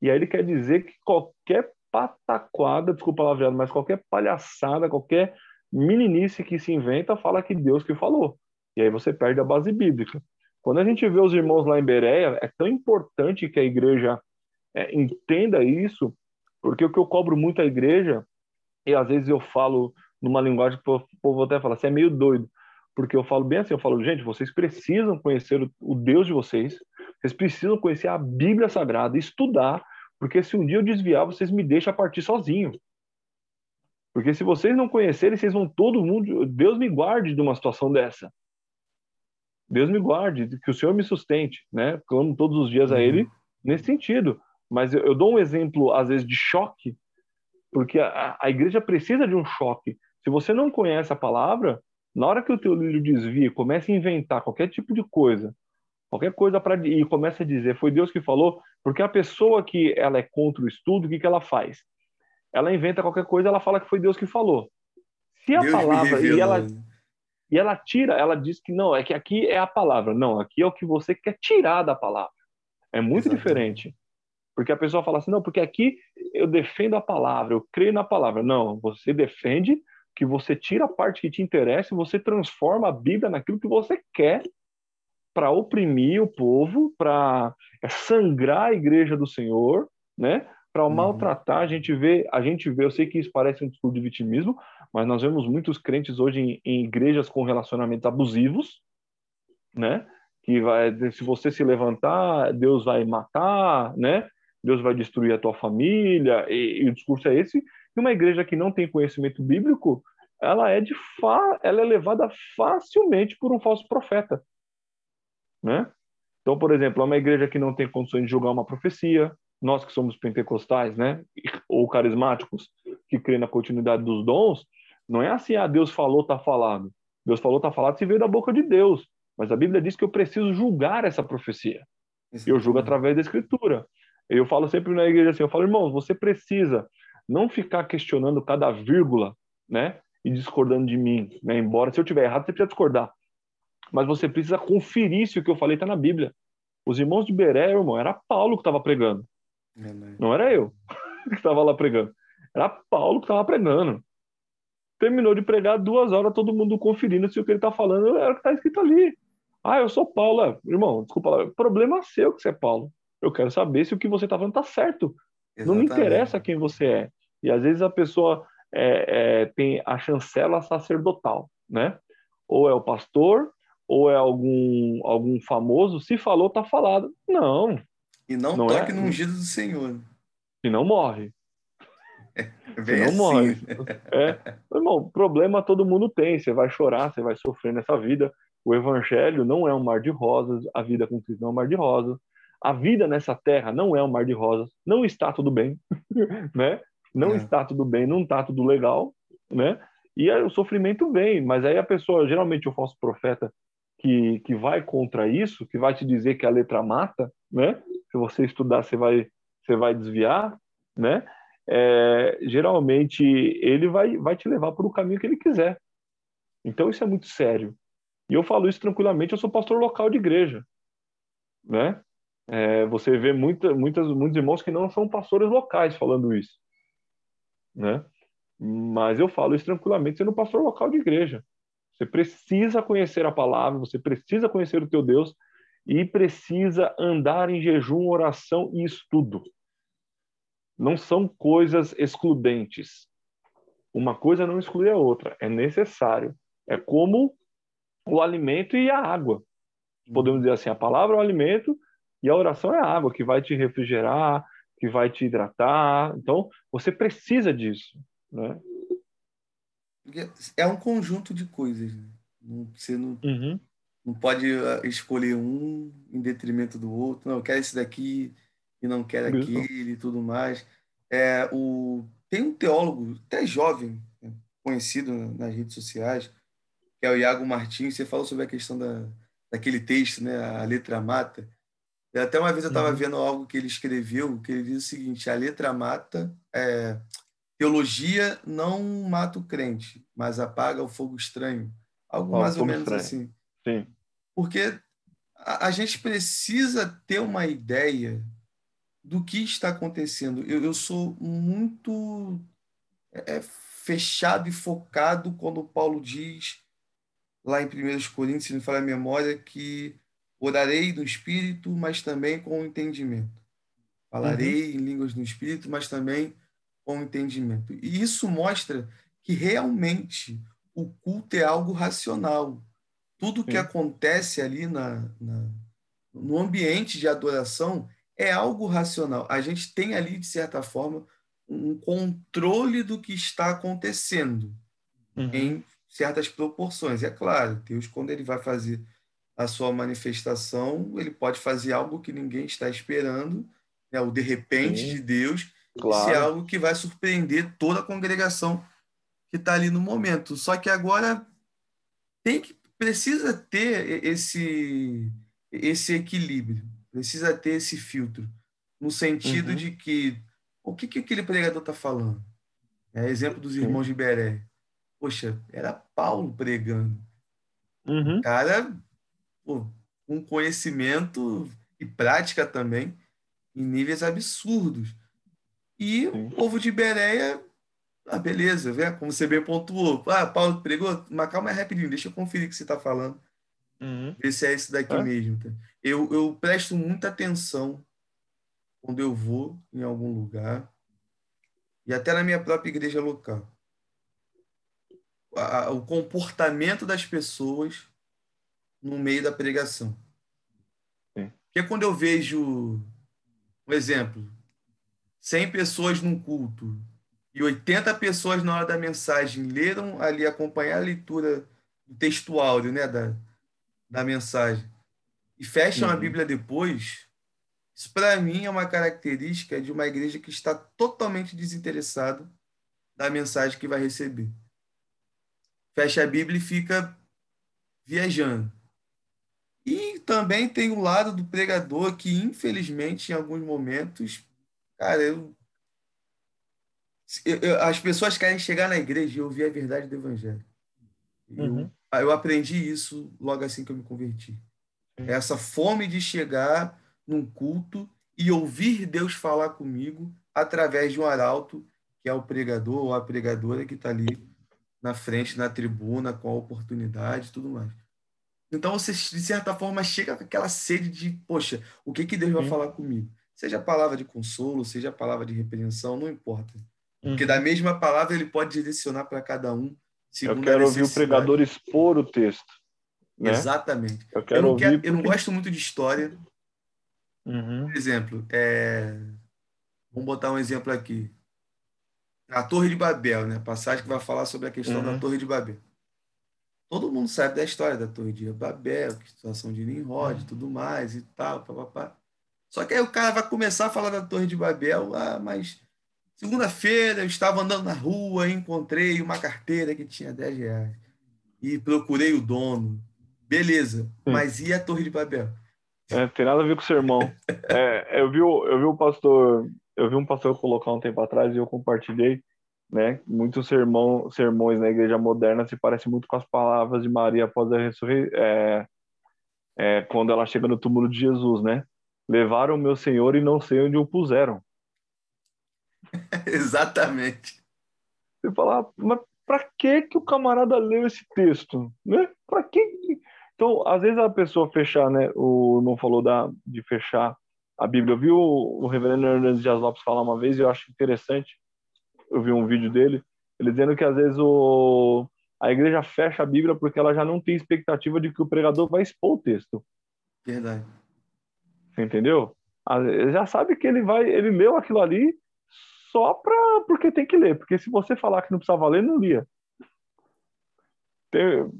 e aí ele quer dizer que qualquer pataquada, desculpa a mas qualquer palhaçada, qualquer meninice que se inventa fala que Deus que falou. E aí você perde a base bíblica. Quando a gente vê os irmãos lá em Bereia, é tão importante que a igreja é, entenda isso, porque o que eu cobro muito à igreja, e às vezes eu falo numa linguagem que o povo até fala, você é meio doido, porque eu falo bem assim, eu falo, gente, vocês precisam conhecer o, o Deus de vocês, vocês precisam conhecer a Bíblia Sagrada, estudar, porque se um dia eu desviar, vocês me deixam partir sozinho. Porque se vocês não conhecerem, vocês vão todo mundo, Deus me guarde de uma situação dessa. Deus me guarde, que o Senhor me sustente, né? Clamo todos os dias a uhum. Ele nesse sentido. Mas eu, eu, dou um exemplo, às vezes, de choque, porque a, a, igreja precisa de um choque. Se você não conhece a palavra, na hora que o teu lírio desvia, começa a inventar qualquer tipo de coisa, qualquer coisa para e começa a dizer, foi Deus que falou, porque a pessoa que ela é contra o estudo, o que, que ela faz? Ela inventa qualquer coisa, ela fala que foi Deus que falou. Se a Deus palavra e ela e ela tira, ela diz que não, é que aqui é a palavra. Não, aqui é o que você quer tirar da palavra. É muito Exatamente. diferente. Porque a pessoa fala assim, não, porque aqui eu defendo a palavra, eu creio na palavra. Não, você defende que você tira a parte que te interessa e você transforma a Bíblia naquilo que você quer para oprimir o povo, para é, sangrar a igreja do Senhor, né? Para uhum. maltratar, a gente vê, a gente vê, eu sei que isso parece um discurso de vitimismo, mas nós vemos muitos crentes hoje em, em igrejas com relacionamentos abusivos, né? Que vai, se você se levantar, Deus vai matar, né? Deus vai destruir a tua família, e, e o discurso é esse. E uma igreja que não tem conhecimento bíblico, ela é de fa ela é levada facilmente por um falso profeta, né? Então, por exemplo, uma igreja que não tem condições de julgar uma profecia, nós que somos pentecostais, né, ou carismáticos, que crê na continuidade dos dons, não é assim, ah, Deus falou, tá falado. Deus falou, tá falado, se veio da boca de Deus. Mas a Bíblia diz que eu preciso julgar essa profecia. Isso eu julgo através da Escritura. Eu falo sempre na igreja assim, eu falo, irmãos, você precisa não ficar questionando cada vírgula, né, e discordando de mim, né, embora se eu tiver errado, você precisa discordar. Mas você precisa conferir se o que eu falei está na Bíblia. Os irmãos de Beré, irmão, era Paulo que estava pregando. Não era eu [laughs] que estava lá pregando. Era Paulo que estava pregando terminou de pregar duas horas, todo mundo conferindo se o que ele está falando era o que está escrito ali. Ah, eu sou Paulo. É, irmão, desculpa, problema seu que você é Paulo. Eu quero saber se o que você está falando está certo. Exatamente. Não me interessa quem você é. E às vezes a pessoa é, é, tem a chancela sacerdotal, né? Ou é o pastor, ou é algum, algum famoso. Se falou, está falado. Não. E não, não toque é... no ungido do Senhor. E não morre. [laughs] Vem não assim. morre. É. Irmão, problema todo mundo tem. Você vai chorar, você vai sofrer nessa vida. O evangelho não é um mar de rosas, a vida com Cristo não é um mar de rosas. A vida nessa terra não é um mar de rosas. Não está tudo bem, [laughs] né? Não é. está tudo bem, não está tudo legal, né? E aí o sofrimento vem, mas aí a pessoa, geralmente o falso profeta que, que vai contra isso, que vai te dizer que a letra mata, né? Se você estudar, você vai, você vai desviar, né? é, geralmente ele vai, vai te levar para o caminho que ele quiser. Então isso é muito sério. E eu falo isso tranquilamente, eu sou pastor local de igreja. Né? É, você vê muita, muitas, muitos irmãos que não são pastores locais falando isso. Né? Mas eu falo isso tranquilamente sendo pastor local de igreja. Você precisa conhecer a palavra, você precisa conhecer o teu Deus e precisa andar em jejum, oração e estudo não são coisas excludentes. Uma coisa não exclui a outra, é necessário. É como o alimento e a água. Podemos dizer assim, a palavra é o alimento e a oração é a água que vai te refrigerar, que vai te hidratar. Então, você precisa disso, né? É um conjunto de coisas. Né? Você não, uhum. não pode ah, escolher um em detrimento do outro. Não, eu quero esse daqui e não quero aquele e tudo mais. É, o, tem um teólogo, até jovem, né, conhecido nas redes sociais, que é o Iago Martins. Você falou sobre a questão da, daquele texto, né, a letra mata. Até uma vez eu estava uhum. vendo algo que ele escreveu, que ele diz o seguinte: a letra mata, é, teologia não mata o crente, mas apaga o fogo estranho. Algo mais ou menos estranho. assim. Sim. Porque a, a, gente precisa ter uma ideia do que está acontecendo. Eu, eu sou muito é, fechado e focado quando Paulo diz lá em 1 Coríntios, se me fala a memória, que orarei no Espírito, mas também com entendimento. Falarei uhum. em línguas no Espírito, mas também com entendimento. E isso mostra que realmente o culto é algo racional. Tudo que acontece ali na, na, no ambiente de adoração é algo racional. A gente tem ali, de certa forma, um controle do que está acontecendo uhum. em certas proporções. É claro, Deus, quando ele vai fazer a sua manifestação, ele pode fazer algo que ninguém está esperando, né? o de repente Sim, de Deus, claro. isso é algo que vai surpreender toda a congregação que está ali no momento. Só que agora tem que precisa ter esse esse equilíbrio, precisa ter esse filtro, no sentido uhum. de que o que, que aquele pregador está falando? É exemplo dos irmãos de Beré. Poxa, era Paulo pregando. Uhum. O cara pô, um conhecimento e prática também em níveis absurdos. E Sim. o povo de Bereia, ah, beleza, vê? como você bem pontuou. Ah, Paulo pregou, mas calma aí rapidinho, deixa eu conferir o que você está falando. Uhum. Ver se é esse daqui é. mesmo. Tá? Eu, eu presto muita atenção quando eu vou em algum lugar e até na minha própria igreja local. O comportamento das pessoas no meio da pregação. Sim. Porque quando eu vejo, um exemplo, 100 pessoas num culto e 80 pessoas na hora da mensagem leram ali, acompanhar a leitura textual né, da, da mensagem e fecham uhum. a Bíblia depois, isso para mim é uma característica de uma igreja que está totalmente desinteressada da mensagem que vai receber. Fecha a Bíblia e fica viajando. Também tem o lado do pregador que, infelizmente, em alguns momentos, cara, eu, eu, as pessoas querem chegar na igreja e ouvir a verdade do evangelho. Uhum. Eu, eu aprendi isso logo assim que eu me converti. Essa fome de chegar num culto e ouvir Deus falar comigo através de um arauto, que é o pregador ou a pregadora que está ali na frente, na tribuna, com a oportunidade e tudo mais. Então você, de certa forma, chega com aquela sede de, poxa, o que, que Deus vai falar comigo? Seja a palavra de consolo, seja a palavra de repreensão, não importa. Porque da mesma palavra ele pode direcionar para cada um. Eu quero ouvir o pregador expor o texto. Né? Exatamente. Eu, quero eu, não quero, porque... eu não gosto muito de história. Uhum. Por exemplo, é... vamos botar um exemplo aqui. A Torre de Babel, né? Passagem que vai falar sobre a questão uhum. da Torre de Babel. Todo mundo sabe da história da Torre de Babel, situação de Nimrod e tudo mais e tal, papapá. Só que aí o cara vai começar a falar da Torre de Babel, ah, mas segunda-feira eu estava andando na rua e encontrei uma carteira que tinha 10 reais. E procurei o dono. Beleza, mas e a Torre de Babel? É, tem nada a ver com o sermão. [laughs] é, eu, vi, eu vi o pastor, eu vi um pastor colocar um tempo atrás e eu compartilhei né? Muitos sermão, sermões na igreja moderna se parecem muito com as palavras de Maria após a ressurreição, é, é, quando ela chega no túmulo de Jesus, né? Levaram o meu Senhor e não sei onde o puseram. [laughs] Exatamente. Você fala, ah, mas para que que o camarada leu esse texto, né? Para que? Então, às vezes a pessoa fechar, né? O não falou da de fechar a Bíblia. Eu vi o, o reverendo Hernandes Dias Lopes falar uma vez e eu acho interessante. Eu vi um vídeo dele, ele dizendo que às vezes o, a igreja fecha a Bíblia porque ela já não tem expectativa de que o pregador vai expor o texto. Verdade. Você entendeu? Ele já sabe que ele vai, ele leu aquilo ali só pra, porque tem que ler, porque se você falar que não precisava ler, não lia. Tem,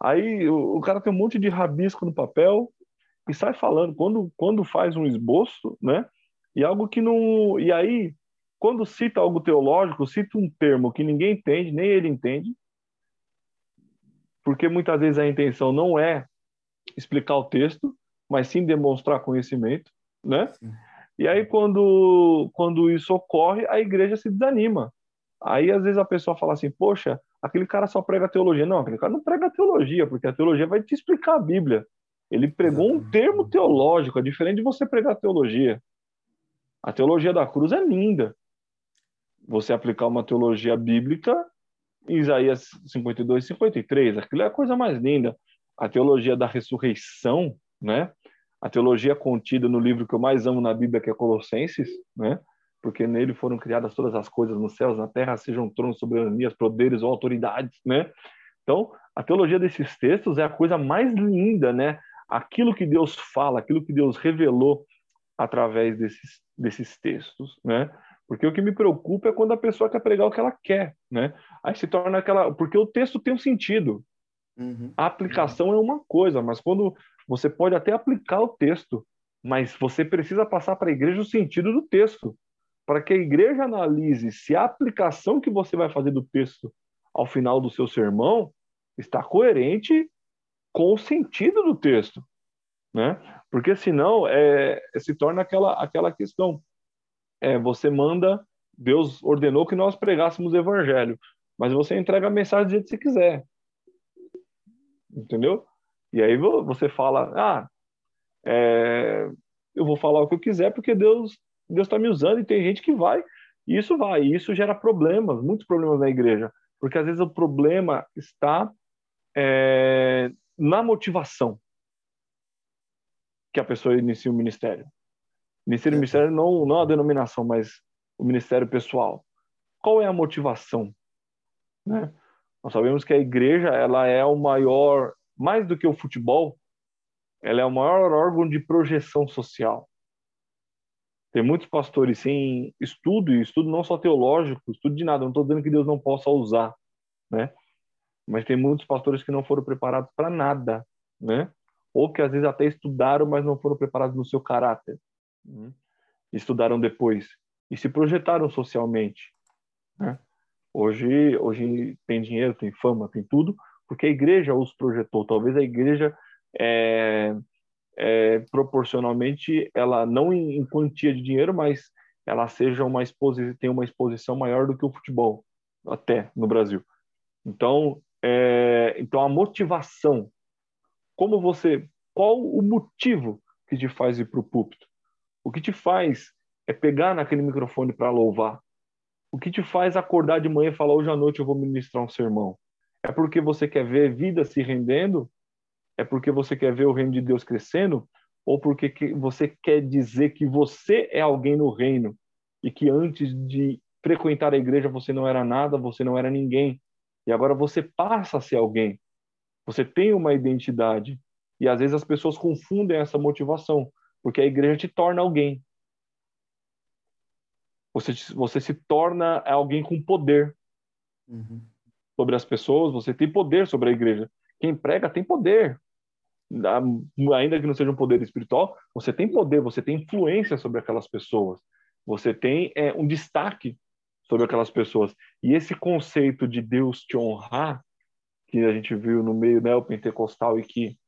aí o, o, cara tem um monte de rabisco no papel e sai falando quando quando faz um esboço, né? E algo que não, e aí quando cita algo teológico, cita um termo que ninguém entende, nem ele entende, porque muitas vezes a intenção não é explicar o texto, mas sim demonstrar conhecimento, né? Sim. E aí quando quando isso ocorre, a igreja se desanima. Aí às vezes a pessoa fala assim: "Poxa, aquele cara só prega teologia". Não, aquele cara não prega teologia, porque a teologia vai te explicar a Bíblia. Ele pregou um termo teológico, é diferente de você pregar teologia. A teologia da cruz é linda. Você aplicar uma teologia bíblica Isaías 52, 53, aquilo é a coisa mais linda. A teologia da ressurreição, né? A teologia contida no livro que eu mais amo na Bíblia, que é Colossenses, né? Porque nele foram criadas todas as coisas nos céus, na terra, sejam tronos, soberanias, poderes ou autoridades, né? Então, a teologia desses textos é a coisa mais linda, né? Aquilo que Deus fala, aquilo que Deus revelou através desses, desses textos, né? Porque o que me preocupa é quando a pessoa quer pregar o que ela quer, né? Aí se torna aquela. Porque o texto tem um sentido. Uhum. A aplicação é uma coisa, mas quando você pode até aplicar o texto, mas você precisa passar para a igreja o sentido do texto, para que a igreja analise se a aplicação que você vai fazer do texto ao final do seu sermão está coerente com o sentido do texto, né? Porque senão é, se torna aquela aquela questão é, você manda, Deus ordenou que nós pregássemos o evangelho, mas você entrega a mensagem do jeito que você quiser. Entendeu? E aí você fala, ah, é, eu vou falar o que eu quiser porque Deus Deus está me usando e tem gente que vai e isso vai e isso gera problemas, muitos problemas na igreja, porque às vezes o problema está é, na motivação que a pessoa inicia o ministério. Ministério, é. ministério não, não a denominação, mas o ministério pessoal. Qual é a motivação? Né? Nós sabemos que a igreja ela é o maior, mais do que o futebol, ela é o maior órgão de projeção social. Tem muitos pastores sem estudo, e estudo não só teológico, estudo de nada, não estou dizendo que Deus não possa usar, né? Mas tem muitos pastores que não foram preparados para nada, né? Ou que às vezes até estudaram, mas não foram preparados no seu caráter. Né? estudaram depois e se projetaram socialmente. Né? Hoje, hoje tem dinheiro, tem fama, tem tudo, porque a igreja os projetou. Talvez a igreja, é, é, proporcionalmente, ela não em, em, quantia de dinheiro, mas ela seja uma exposição, tem uma exposição maior do que o futebol, até no Brasil. Então, é, então a motivação, como você, qual o motivo que te faz ir para o púlpito? O que te faz é pegar naquele microfone para louvar. O que te faz acordar de manhã e falar hoje à noite eu vou ministrar um sermão? É porque você quer ver vida se rendendo? É porque você quer ver o reino de Deus crescendo? Ou porque você quer dizer que você é alguém no reino e que antes de frequentar a igreja você não era nada, você não era ninguém e agora você passa a ser alguém? Você tem uma identidade e às vezes as pessoas confundem essa motivação porque a igreja te torna alguém. Você, você se torna alguém com poder uhum. sobre as pessoas, você tem poder sobre a igreja. Quem prega tem poder. Ainda que não seja um poder espiritual, você tem poder, você tem influência sobre aquelas pessoas. Você tem é, um destaque sobre aquelas pessoas. E esse conceito de Deus te honrar, que a gente viu no meio neopentecostal e que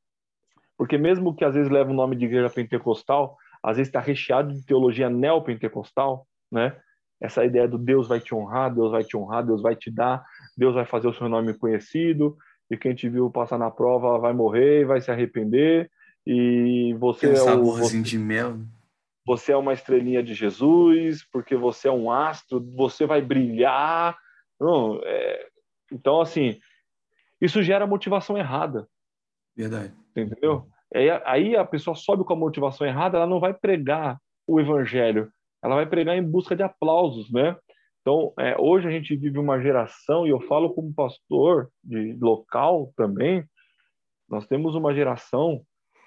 porque mesmo que às vezes leva o nome de igreja pentecostal, às vezes está recheado de teologia neopentecostal, né? Essa ideia do Deus vai te honrar, Deus vai te honrar, Deus vai te dar, Deus vai fazer o seu nome conhecido, e quem te viu passar na prova vai morrer, vai se arrepender, e você Tem um é saborzinho de mel. Você é uma estrelinha de Jesus, porque você é um astro, você vai brilhar. Não, é... Então, assim, isso gera motivação errada. Verdade. Entendeu? Aí a pessoa sobe com a motivação errada, ela não vai pregar o evangelho, ela vai pregar em busca de aplausos, né? Então, é, hoje a gente vive uma geração, e eu falo como pastor de local também, nós temos uma geração,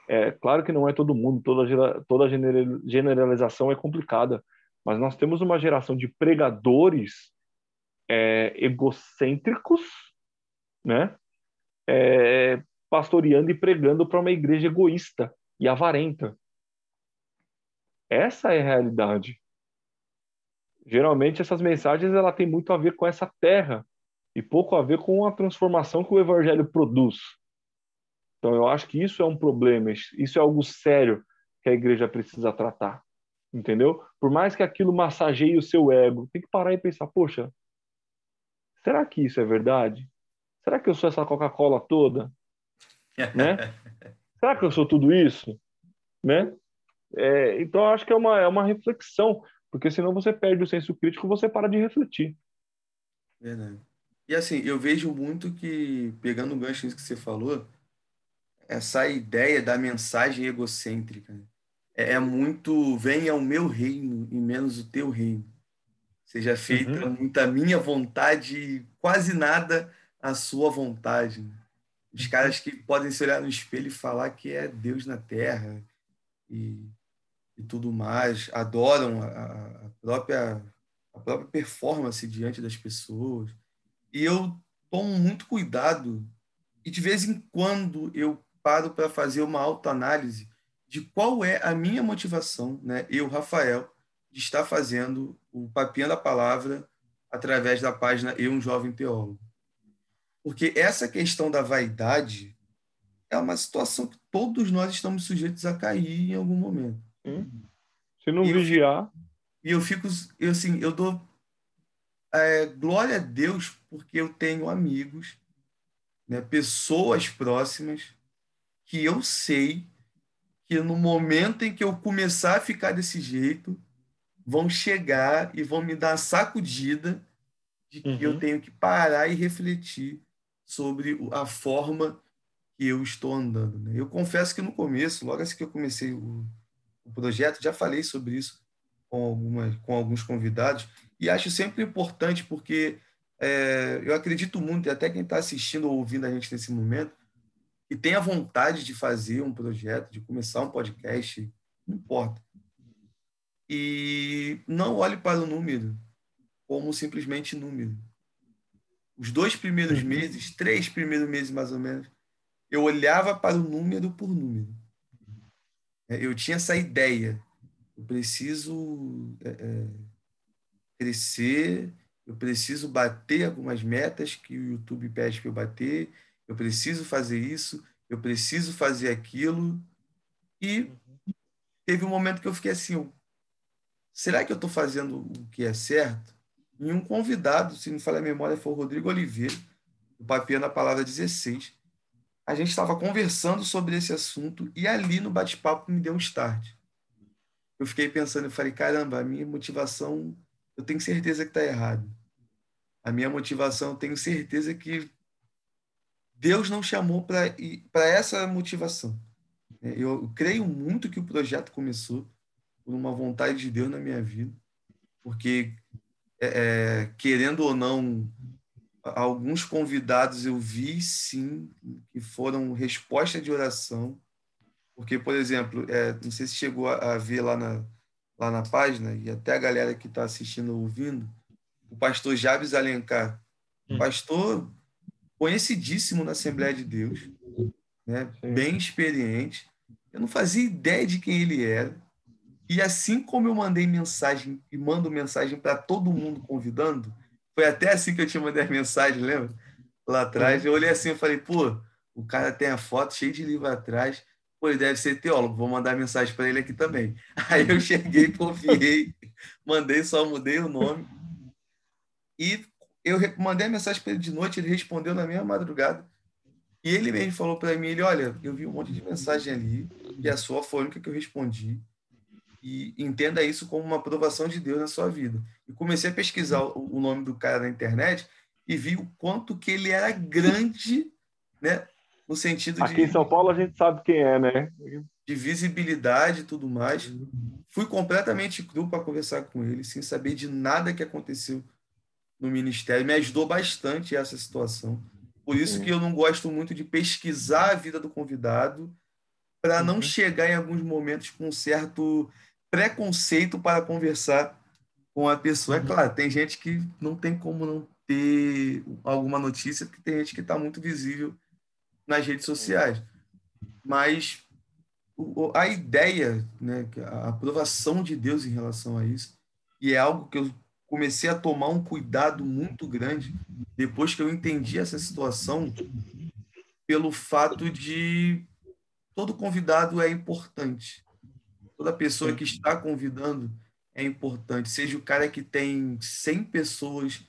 é claro que não é todo mundo, toda, toda generalização é complicada, mas nós temos uma geração de pregadores é, egocêntricos, né? É, pastoreando e pregando para uma igreja egoísta e avarenta. Essa é a realidade. Geralmente essas mensagens ela tem muito a ver com essa terra e pouco a ver com a transformação que o evangelho produz. Então eu acho que isso é um problema, isso é algo sério que a igreja precisa tratar. Entendeu? Por mais que aquilo massageie o seu ego, tem que parar e pensar, poxa, será que isso é verdade? Será que eu sou essa Coca-Cola toda? Né? Será que eu sou tudo isso? Né? É, então, acho que é uma, é uma reflexão, porque senão você perde o senso crítico você para de refletir. Verdade. E assim, eu vejo muito que, pegando o gancho que você falou, essa ideia da mensagem egocêntrica é, é muito venha o meu reino e menos o teu reino. Seja feita uhum. muito a minha vontade, quase nada a sua vontade. Os caras que podem se olhar no espelho e falar que é Deus na Terra e, e tudo mais, adoram a, a, própria, a própria performance diante das pessoas. E eu tomo muito cuidado e de vez em quando eu paro para fazer uma autoanálise de qual é a minha motivação, né? eu, Rafael, de estar fazendo o Papinha da Palavra através da página Eu, um Jovem Teólogo. Porque essa questão da vaidade é uma situação que todos nós estamos sujeitos a cair em algum momento. Hum. Se não e vigiar. Eu, e eu fico, eu, assim, eu dou é, glória a Deus porque eu tenho amigos, né, pessoas próximas que eu sei que no momento em que eu começar a ficar desse jeito, vão chegar e vão me dar a sacudida de que uhum. eu tenho que parar e refletir sobre a forma que eu estou andando. Né? Eu confesso que no começo, logo assim que eu comecei o, o projeto, já falei sobre isso com, algumas, com alguns convidados, e acho sempre importante porque é, eu acredito muito, e até quem está assistindo ou ouvindo a gente nesse momento, e tem a vontade de fazer um projeto, de começar um podcast, não importa. E não olhe para o número como simplesmente número os dois primeiros uhum. meses, três primeiros meses mais ou menos, eu olhava para o número por número. É, eu tinha essa ideia. Eu preciso é, é, crescer, eu preciso bater algumas metas que o YouTube pede para eu bater, eu preciso fazer isso, eu preciso fazer aquilo. E teve um momento que eu fiquei assim: será que eu estou fazendo o que é certo? E um convidado, se não falha a memória, foi o Rodrigo Oliveira, do Papia na Palavra 16. A gente estava conversando sobre esse assunto e ali no bate-papo me deu um start. Eu fiquei pensando, eu falei, caramba, a minha motivação, eu tenho certeza que está errado. A minha motivação, eu tenho certeza que Deus não chamou para essa motivação. Eu, eu creio muito que o projeto começou por uma vontade de Deus na minha vida, porque é, é, querendo ou não, alguns convidados eu vi sim que foram resposta de oração, porque, por exemplo, é, não sei se chegou a, a, ver lá na, lá na página, e até a galera que está assistindo ou ouvindo, o pastor Jabes Alencar, hum. pastor conhecidíssimo na Assembleia de Deus, né? bem experiente. Eu não fazia ideia de quem ele era. E assim como eu mandei mensagem e mando mensagem para todo mundo convidando, foi até assim que eu te mandei a mensagem, lembra? Lá atrás, eu olhei assim e falei, pô, o cara tem a foto cheia de livro atrás, pô, ele deve ser teólogo, vou mandar mensagem para ele aqui também. [laughs] Aí eu cheguei, confiei, mandei, só mudei o nome. E eu mandei a mensagem para ele de noite, ele respondeu na mesma madrugada. E ele mesmo falou para mim, ele, olha, eu vi um monte de mensagem ali, e a sua foi a única que eu respondi e entenda isso como uma aprovação de Deus na sua vida. E comecei a pesquisar o nome do cara na internet e vi o quanto que ele era grande, né, no sentido Aqui de. em São Paulo a gente sabe quem é, né? De visibilidade e tudo mais. Fui completamente cru para conversar com ele, sem saber de nada que aconteceu no ministério. Me ajudou bastante essa situação. Por isso que eu não gosto muito de pesquisar a vida do convidado, para não uhum. chegar em alguns momentos com um certo preconceito para conversar com a pessoa. É uhum. claro, tem gente que não tem como não ter alguma notícia, porque tem gente que está muito visível nas redes sociais. Mas a ideia, né, a aprovação de Deus em relação a isso, e é algo que eu comecei a tomar um cuidado muito grande depois que eu entendi essa situação, pelo fato de todo convidado é importante. Toda pessoa que está convidando é importante. Seja o cara que tem 100 pessoas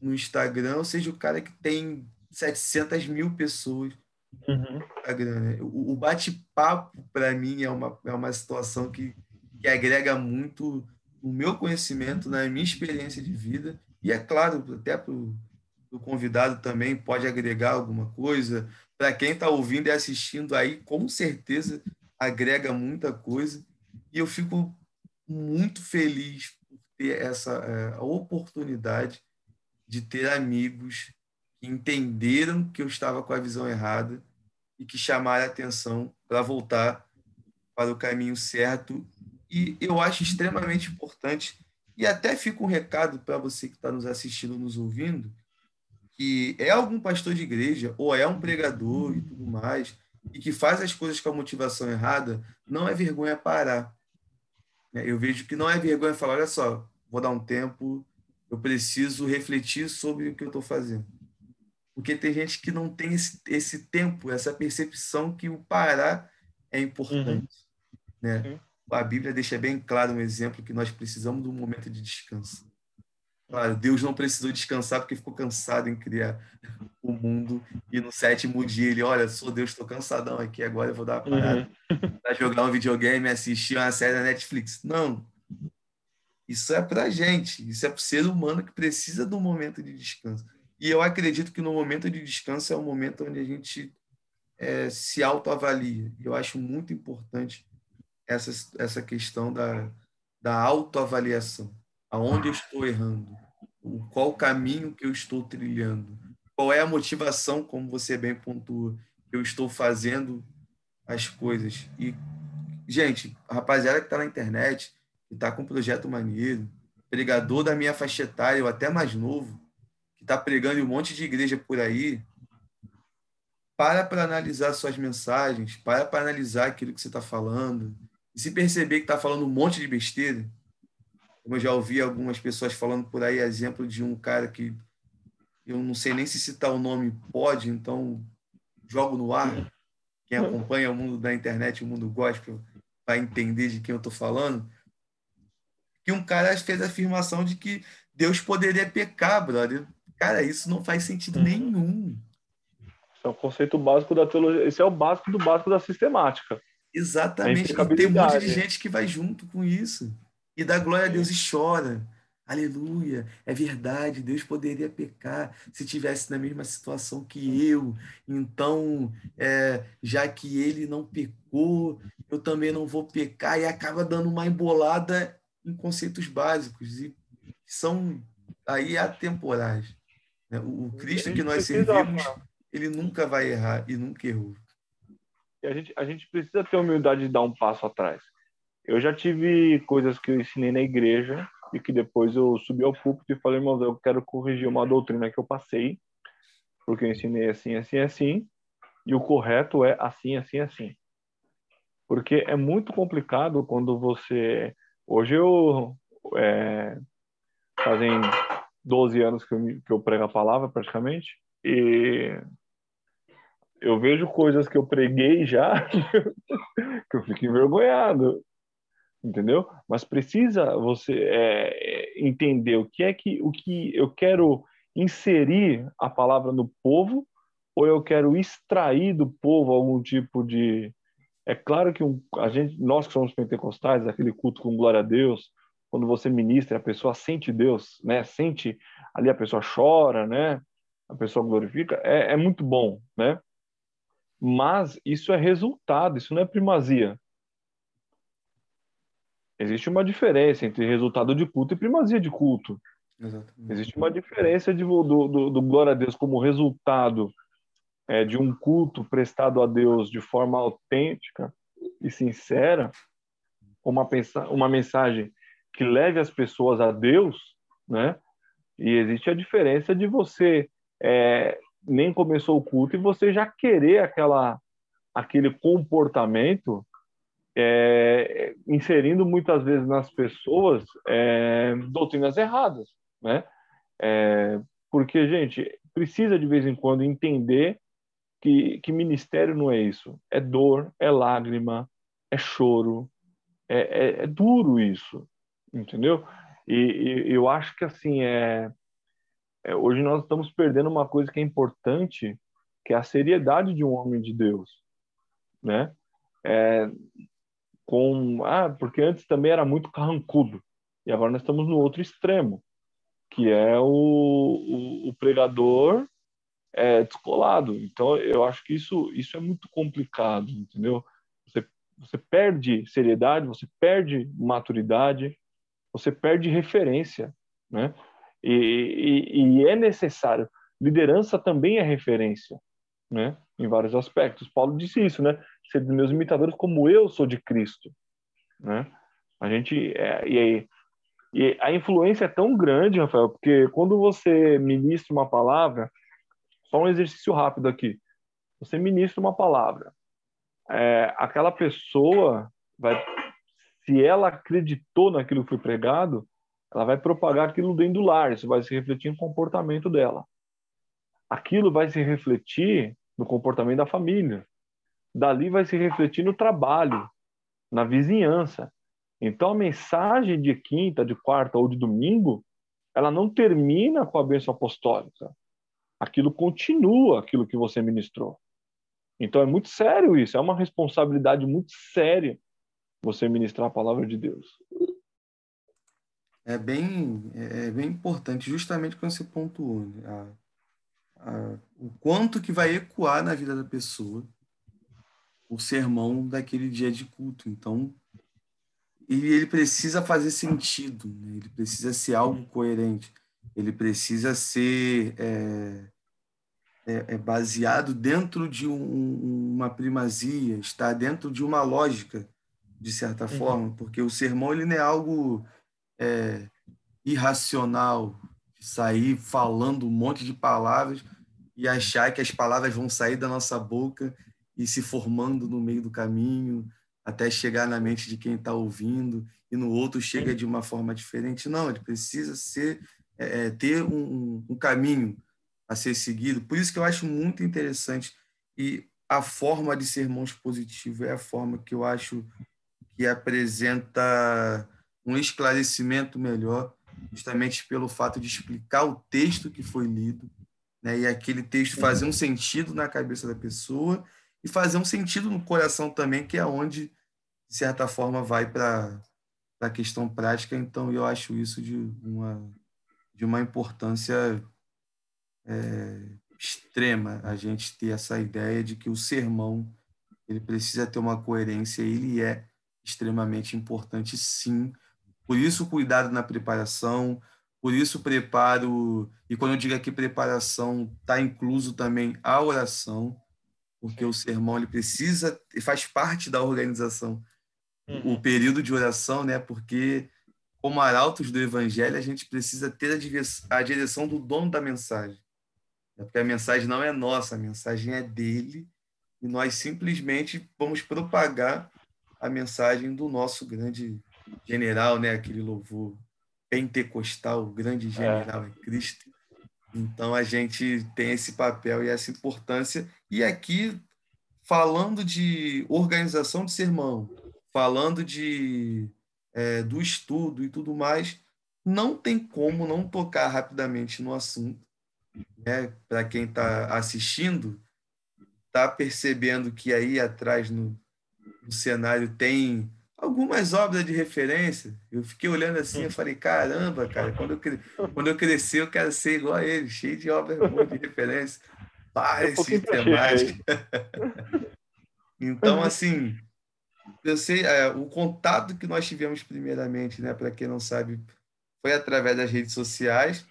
no Instagram, ou seja o cara que tem 700 mil pessoas uhum. no Instagram. Né? O, o bate-papo, para mim, é uma, é uma situação que, que agrega muito no meu conhecimento, na minha experiência de vida. E, é claro, até para o convidado também pode agregar alguma coisa. Para quem está ouvindo e assistindo aí, com certeza agrega muita coisa. E eu fico muito feliz por ter essa é, oportunidade de ter amigos que entenderam que eu estava com a visão errada e que chamaram a atenção para voltar para o caminho certo. E eu acho extremamente importante, e até fica um recado para você que está nos assistindo, nos ouvindo, que é algum pastor de igreja ou é um pregador e tudo mais, e que faz as coisas com a motivação errada, não é vergonha parar. Né? Eu vejo que não é vergonha falar, olha só, vou dar um tempo, eu preciso refletir sobre o que eu estou fazendo. Porque tem gente que não tem esse, esse tempo, essa percepção que o parar é importante. Uhum. Né? Uhum. A Bíblia deixa bem claro um exemplo que nós precisamos de um momento de descanso. Claro, Deus não precisou descansar porque ficou cansado em criar o mundo. E no sétimo dia ele, olha, sou Deus, estou cansadão aqui, agora eu vou dar uma parada uhum. para jogar um videogame, assistir uma série da Netflix. Não. Isso é para gente, isso é para o ser humano que precisa de um momento de descanso. E eu acredito que no momento de descanso é o momento onde a gente é, se autoavalia. Eu acho muito importante essa, essa questão da, da autoavaliação aonde eu estou errando, qual o caminho que eu estou trilhando, qual é a motivação, como você bem pontua, eu estou fazendo as coisas. E, gente, a rapaziada que está na internet, que está com um projeto maneiro, pregador da minha faixa etária, ou até mais novo, que está pregando em um monte de igreja por aí, para para analisar suas mensagens, para para analisar aquilo que você está falando, e se perceber que está falando um monte de besteira, como eu já ouvi algumas pessoas falando por aí, exemplo de um cara que eu não sei nem se citar o nome pode, então jogo no ar. Quem acompanha o mundo da internet, o mundo gospel, vai entender de quem eu estou falando. Que um cara fez a afirmação de que Deus poderia pecar, brother. Cara, isso não faz sentido uhum. nenhum. Esse é o conceito básico da teologia. Esse é o básico do básico da sistemática. Exatamente. E tem um monte de gente que vai junto com isso e dá glória a Deus e chora. Aleluia, é verdade, Deus poderia pecar se tivesse na mesma situação que eu. Então, é, já que ele não pecou, eu também não vou pecar, e acaba dando uma embolada em conceitos básicos, e são aí atemporais. Né? O, Cristo que nós servimos, ele nunca vai errar e nunca errou. A gente, a gente precisa ter humildade de dar um passo atrás. Eu já tive coisas que eu ensinei na igreja e que depois eu subi ao púlpito e falei, irmãos, eu quero corrigir uma doutrina que eu passei, porque eu ensinei assim, assim, assim, e o correto é assim, assim, assim. Porque é muito complicado quando você. Hoje eu. É... Fazem 12 anos que eu, que eu prego a palavra, praticamente, e eu vejo coisas que eu preguei já [laughs] que eu fico envergonhado entendeu? Mas precisa você é, entender o que é que o que eu quero inserir a palavra no povo ou eu quero extrair do povo algum tipo de é claro que um, a gente nós que somos pentecostais aquele culto com glória a Deus quando você ministra a pessoa sente Deus né sente ali a pessoa chora né a pessoa glorifica é, é muito bom né Mas isso é resultado, isso não é primazia. Existe uma diferença entre resultado de culto e primazia de culto. Exatamente. Existe uma diferença de, do, do, do, glória a Deus como resultado é, de um culto prestado a Deus de forma autêntica e sincera, uma, uma mensagem que leve as pessoas a Deus, né? E existe a diferença de você é, nem começou o culto e você já querer aquela aquele comportamento é, inserindo muitas vezes nas pessoas é, doutrinas erradas, né? É, porque, gente, precisa de vez em quando entender que, que ministério não é isso. É dor, é lágrima, é choro, é, é, é duro isso, entendeu? E, e, eu acho que, assim, é, é, hoje nós estamos perdendo uma coisa que é importante, que é a seriedade de um homem de Deus, né? É, com ah, porque antes também era muito carrancudo e agora nós estamos no outro extremo, que é o, o, o pregador é, descolado. Então eu acho que isso isso é muito complicado, entendeu? Você você perde seriedade, você perde maturidade, você perde referência, né? E, e, e, é necessário. Liderança também é referência, né? Em vários aspectos. Paulo disse isso, né? Ser meus imitadores como eu sou de Cristo, né? A gente é, e, e a influência é tão grande, Rafael, porque quando você ministra uma palavra, só um exercício rápido aqui. Você ministra uma palavra, é, aquela pessoa vai, se ela acreditou naquilo que foi pregado, ela vai propagar aquilo dentro do lar, isso vai se refletir no comportamento dela. Aquilo vai se refletir no comportamento da família. Dali vai se refletir no trabalho, na vizinhança. Então a mensagem de quinta, de quarta ou de domingo, ela não termina com a bênção apostólica. Aquilo continua, aquilo que você ministrou. Então é muito sério isso, é uma responsabilidade muito séria você ministrar a palavra de Deus é bem, é, bem importante, justamente quando você pontuou, né? a, a, o quanto que vai ecoar na vida da pessoa o sermão daquele dia de culto. Então, ele, ele precisa fazer sentido, né? ele precisa ser algo coerente, ele precisa ser é, é, é baseado dentro de um, uma primazia, está dentro de uma lógica, de certa uhum. forma, porque o sermão ele não é algo é, irracional sair falando um monte de palavras e achar que as palavras vão sair da nossa boca e se formando no meio do caminho até chegar na mente de quem está ouvindo e no outro chega de uma forma diferente. Não, ele precisa ser é, é, ter um, um caminho a ser seguido. Por isso que eu acho muito interessante e a forma de sermão expositivo é a forma que eu acho que apresenta um esclarecimento melhor, justamente pelo fato de explicar o texto que foi lido, né? e aquele texto fazer um sentido na cabeça da pessoa e fazer um sentido no coração também, que é onde, de certa forma, vai para a questão prática. Então, eu acho isso de uma, de uma importância é, extrema, a gente ter essa ideia de que o sermão ele precisa ter uma coerência, ele é extremamente importante, sim, por isso, cuidado na preparação, por isso, preparo. E quando eu digo aqui preparação, está incluso também a oração, porque o sermão ele precisa, faz parte da organização, uhum. o período de oração, né? Porque, como arautos do evangelho, a gente precisa ter a direção do dono da mensagem. Né? Porque a mensagem não é nossa, a mensagem é dele, e nós simplesmente vamos propagar a mensagem do nosso grande general, né? Aquele louvor pentecostal, o grande general é. é Cristo. Então a gente tem esse papel e essa importância. E aqui, falando de organização de sermão, falando de é, do estudo e tudo mais, não tem como não tocar rapidamente no assunto. Né? Para quem está assistindo, está percebendo que aí atrás no, no cenário tem algumas obras de referência. Eu fiquei olhando assim, eu falei, caramba, cara, quando eu, quando eu crescer eu quero ser igual a ele, cheio de obras boas de referência. Paz sistemática. [laughs] então, assim, eu sei, é, o contato que nós tivemos primeiramente, né, para quem não sabe, foi através das redes sociais,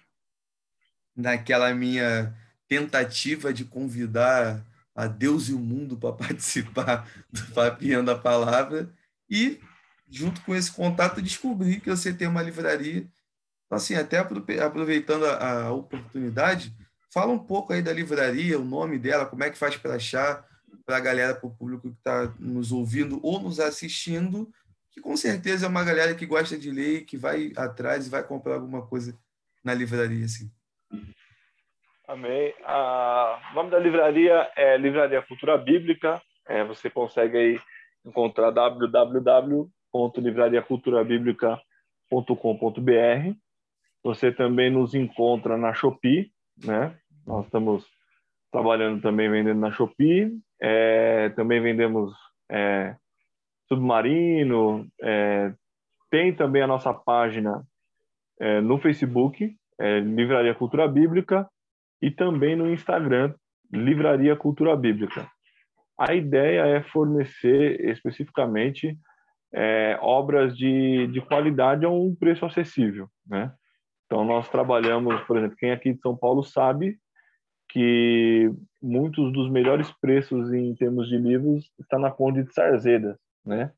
naquela minha tentativa de convidar a Deus e o mundo para [laughs] participar do Papiando a Palavra e junto com esse contato descobri que você tem uma livraria. Então, assim, até aproveitando a, a oportunidade, fala um pouco aí da livraria, o nome dela, como é que faz para achar, para a galera, para o público que está nos ouvindo ou nos assistindo, que com certeza é uma galera que gosta de ler, que vai atrás e vai comprar alguma coisa na livraria, assim. Amém. o nome da livraria é Livraria Cultura Bíblica. É, você consegue aí encontrar www.livrariaculturabiblica.com.br. Você também nos encontra na Shopee, né? Nós estamos trabalhando também vendendo na Shopee. É, também vendemos é, submarino. É, tem também a nossa página é, no Facebook, é, Livraria Cultura Bíblica, e também no Instagram, Livraria Cultura Bíblica. A ideia é fornecer especificamente é, obras de, de qualidade a um preço acessível, né? Então nós trabalhamos, por exemplo, quem aqui de São Paulo sabe que muitos dos melhores preços em termos de livros está na Conde de Sarzedas, né?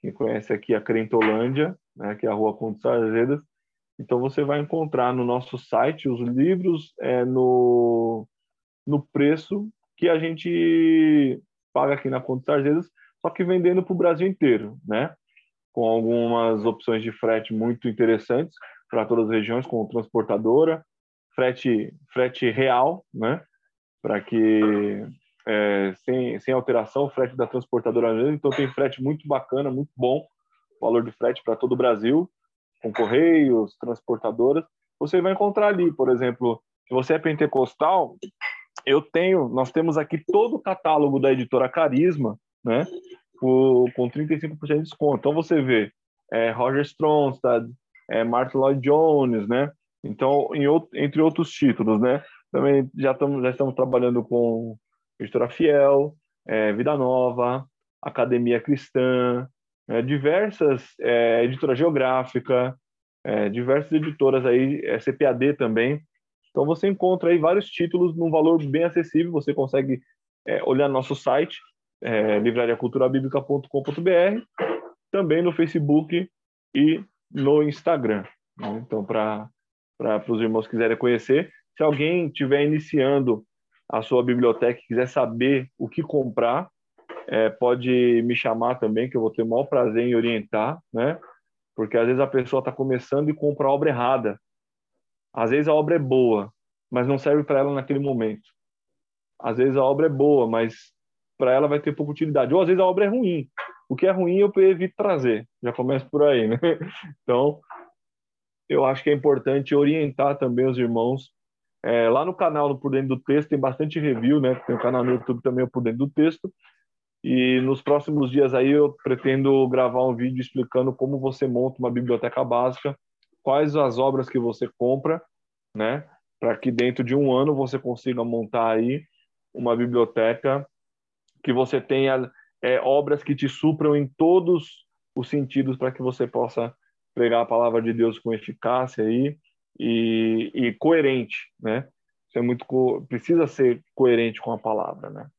Quem conhece aqui a Crentolândia, né, que é a Rua Conde de Sarzedas, então você vai encontrar no nosso site os livros é, no, no preço que a gente paga aqui na Conta Sarzedas, só que vendendo para o Brasil inteiro, né? Com algumas opções de frete muito interessantes para todas as regiões, com transportadora, frete, frete real, né? Para que é, sem, sem alteração, frete da transportadora mesmo. Então tem frete muito bacana, muito bom, valor de frete para todo o Brasil com correios, transportadoras, você vai encontrar ali, por exemplo, se você é pentecostal, eu tenho, nós temos aqui todo o catálogo da editora Carisma, né, com, com 35% de desconto. Então você vê é, Roger Stronstad, é, Martin Lloyd Jones, né? Então, em, entre outros títulos, né? Também já estamos já estamos trabalhando com Editora Fiel, é, Vida Nova, Academia Cristã, é, diversas é, editoras geográfica, é, diversas editoras aí, é, CPAD também. Então você encontra aí vários títulos num valor bem acessível. Você consegue é, olhar nosso site, é, livrariaculturabiblica.com.br, também no Facebook e no Instagram. Né? Então, para os irmãos que quiserem conhecer, se alguém estiver iniciando a sua biblioteca e quiser saber o que comprar, é, pode me chamar também, que eu vou ter o maior prazer em orientar, né? Porque às vezes a pessoa está começando e compra a obra errada. Às vezes a obra é boa, mas não serve para ela naquele momento. Às vezes a obra é boa, mas para ela vai ter pouca utilidade. Ou às vezes a obra é ruim. O que é ruim eu evito trazer. Já começa por aí, né? [laughs] Então, eu acho que é importante orientar também os irmãos. É, lá no canal no Por Dentro do Texto tem bastante review, né? Tem o um canal no YouTube também, o Por Dentro do Texto. E nos próximos dias aí eu pretendo gravar um vídeo explicando como você monta uma biblioteca básica, quais as obras que você compra, né, para que dentro de um ano você consiga montar aí uma biblioteca que você tenha é, obras que te supram em todos os sentidos para que você possa pregar a palavra de Deus com eficácia aí e, e coerente, né? É muito precisa ser coerente com a palavra, né?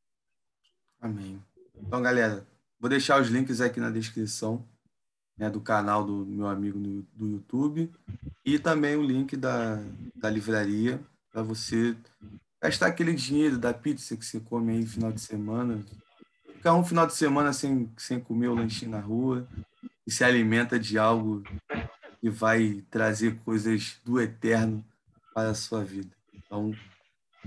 Amém. Então, galera, vou deixar os links aqui na descrição né, do canal do meu amigo no, do YouTube e também o link da, da livraria para você gastar aquele dinheiro da pizza que você come aí no final de semana. Ficar um final de semana sem, sem comer o lanchinho na rua e se alimenta de algo que vai trazer coisas do eterno para a sua vida. Então,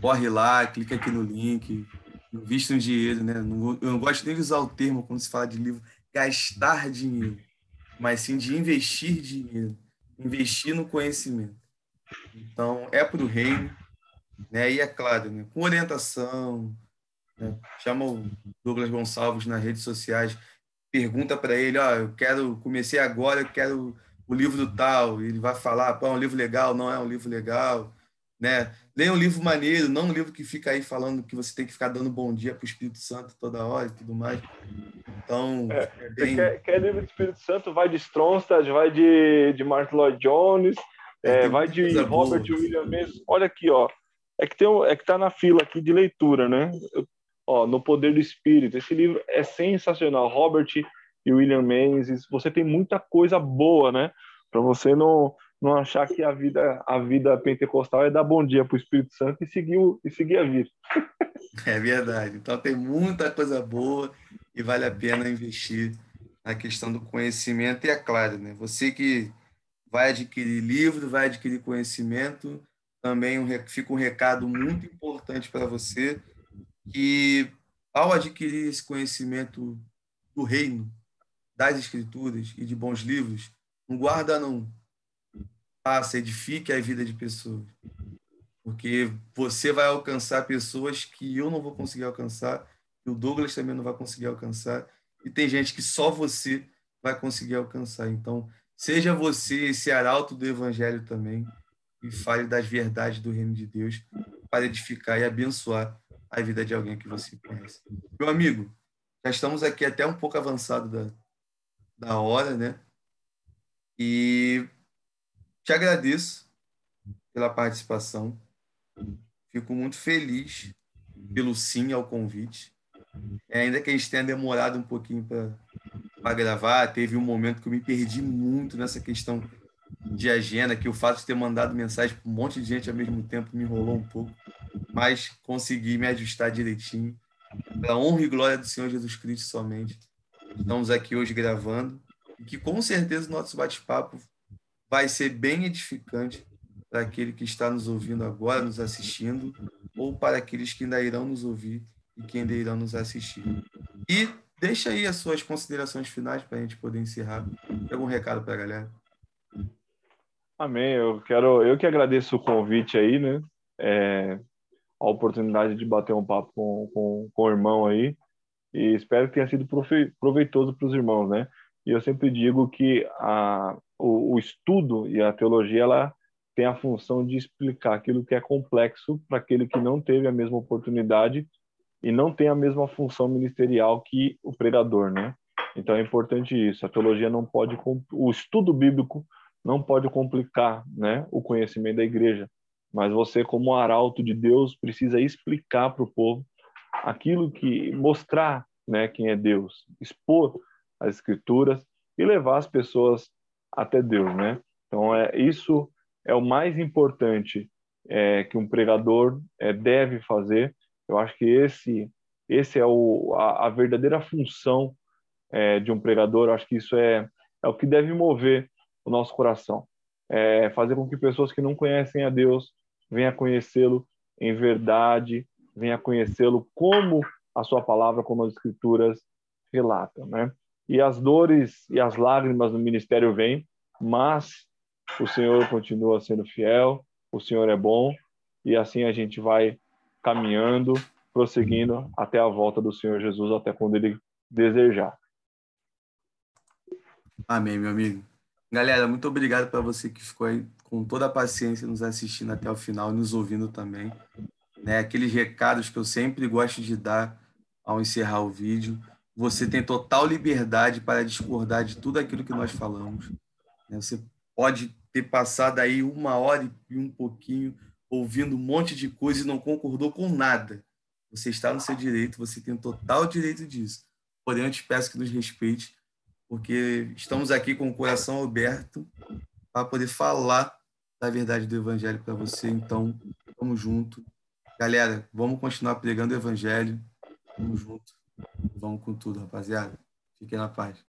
corre lá, clica aqui no link, Invista um dinheiro, né? Eu não gosto nem de usar o termo quando se fala de livro gastar dinheiro, mas sim de investir dinheiro, investir no conhecimento. Então, é para o reino, né? E é claro, né? com orientação, né? chama o Douglas Gonçalves nas redes sociais, pergunta para ele, ó, oh, eu quero, comecei agora, eu quero o livro do tal, ele vai falar, pô, é um livro legal, não é um livro legal. né? Leia um livro maneiro, não um livro que fica aí falando que você tem que ficar dando bom dia para o Espírito Santo toda hora e tudo mais. Então, é, é bem... quer, quer, livro do Espírito Santo, vai de Stronstadt, vai de, de Martin Lloyd Jones, é, vai de Robert boa. William Mendes. Olha aqui, ó. É que, tem um, é que tá na fila aqui de leitura, né? Eu, ó, No Poder do Espírito. Esse livro é sensacional. Robert e William Menzies. Você tem muita coisa boa, né? Para você não não achar que a vida a vida pentecostal é dar bom dia para o Espírito Santo e seguir, e seguir a vida. [laughs] É verdade. Então tem muita coisa boa e vale a pena investir na questão do conhecimento. E é claro, né? você que vai adquirir livro, vai adquirir conhecimento, também um, fica um recado muito importante para você que ao adquirir esse conhecimento do reino, das escrituras e de bons livros, não guarda não, faça, edifique a vida de pessoas. Porque você vai alcançar pessoas que eu não vou conseguir alcançar, o Douglas também não vai conseguir alcançar, e tem gente que só você vai conseguir alcançar. Então, seja você esse arauto do evangelho também e fale das verdades do reino de Deus para edificar e abençoar a vida de alguém que você conhece. Meu amigo, já estamos aqui até um pouco avançado da, da hora, né? E te agradeço pela participação. Fico muito feliz pelo sim ao convite. É, ainda que a gente tenha demorado um pouquinho para gravar, teve um momento que eu me perdi muito nessa questão de agenda, que o fato de ter mandado mensagem para um monte de gente ao mesmo tempo me enrolou um pouco, mas consegui me ajustar direitinho. Pela honra e glória do Senhor Jesus Cristo somente. Estamos aqui hoje gravando e que com certeza o nosso bate-papo vai ser bem edificante para aquele que está nos ouvindo agora, nos assistindo, ou para aqueles que ainda irão nos ouvir e ainda irão nos assistir. E deixa aí as suas considerações finais para a gente poder encerrar. Tem algum recado para a galera? Amém. Eu quero, eu que agradeço o convite aí, né? É, a oportunidade de bater um papo com, com, com o irmão aí. E espero que tenha sido proveitoso para os irmãos, né? E eu sempre digo que a, o, o estudo e a teologia ela tem a função de explicar aquilo que é complexo para aquele que não teve a mesma oportunidade e não tem a mesma função ministerial que o pregador, né? Então é importante isso. A teologia não pode, o estudo bíblico não pode complicar, né, o conhecimento da igreja. Mas você, como arauto de Deus, precisa explicar para o povo aquilo que mostrar, né, quem é Deus, expor as escrituras e levar as pessoas até Deus, né? Então é isso é o mais importante é, que um pregador é, deve fazer. Eu acho que esse esse é o, a, a verdadeira função é, de um pregador. Eu acho que isso é é o que deve mover o nosso coração, é fazer com que pessoas que não conhecem a Deus venham conhecê-lo em verdade, venham conhecê-lo como a sua palavra, como as escrituras relatam, né? E as dores e as lágrimas no ministério vêm, mas o Senhor continua sendo fiel, o Senhor é bom, e assim a gente vai caminhando, prosseguindo até a volta do Senhor Jesus, até quando ele desejar. Amém, meu amigo. Galera, muito obrigado para você que ficou aí com toda a paciência nos assistindo até o final, nos ouvindo também. Né, aqueles recados que eu sempre gosto de dar ao encerrar o vídeo. Você tem total liberdade para discordar de tudo aquilo que nós falamos. Né? Você pode ter passado aí uma hora e um pouquinho ouvindo um monte de coisa e não concordou com nada. Você está no seu direito, você tem total direito disso. Porém, eu te peço que nos respeite, porque estamos aqui com o coração aberto para poder falar da verdade do Evangelho para você. Então, vamos junto. Galera, vamos continuar pregando o Evangelho. Vamos junto. Vamos com tudo, rapaziada. Fiquem na paz.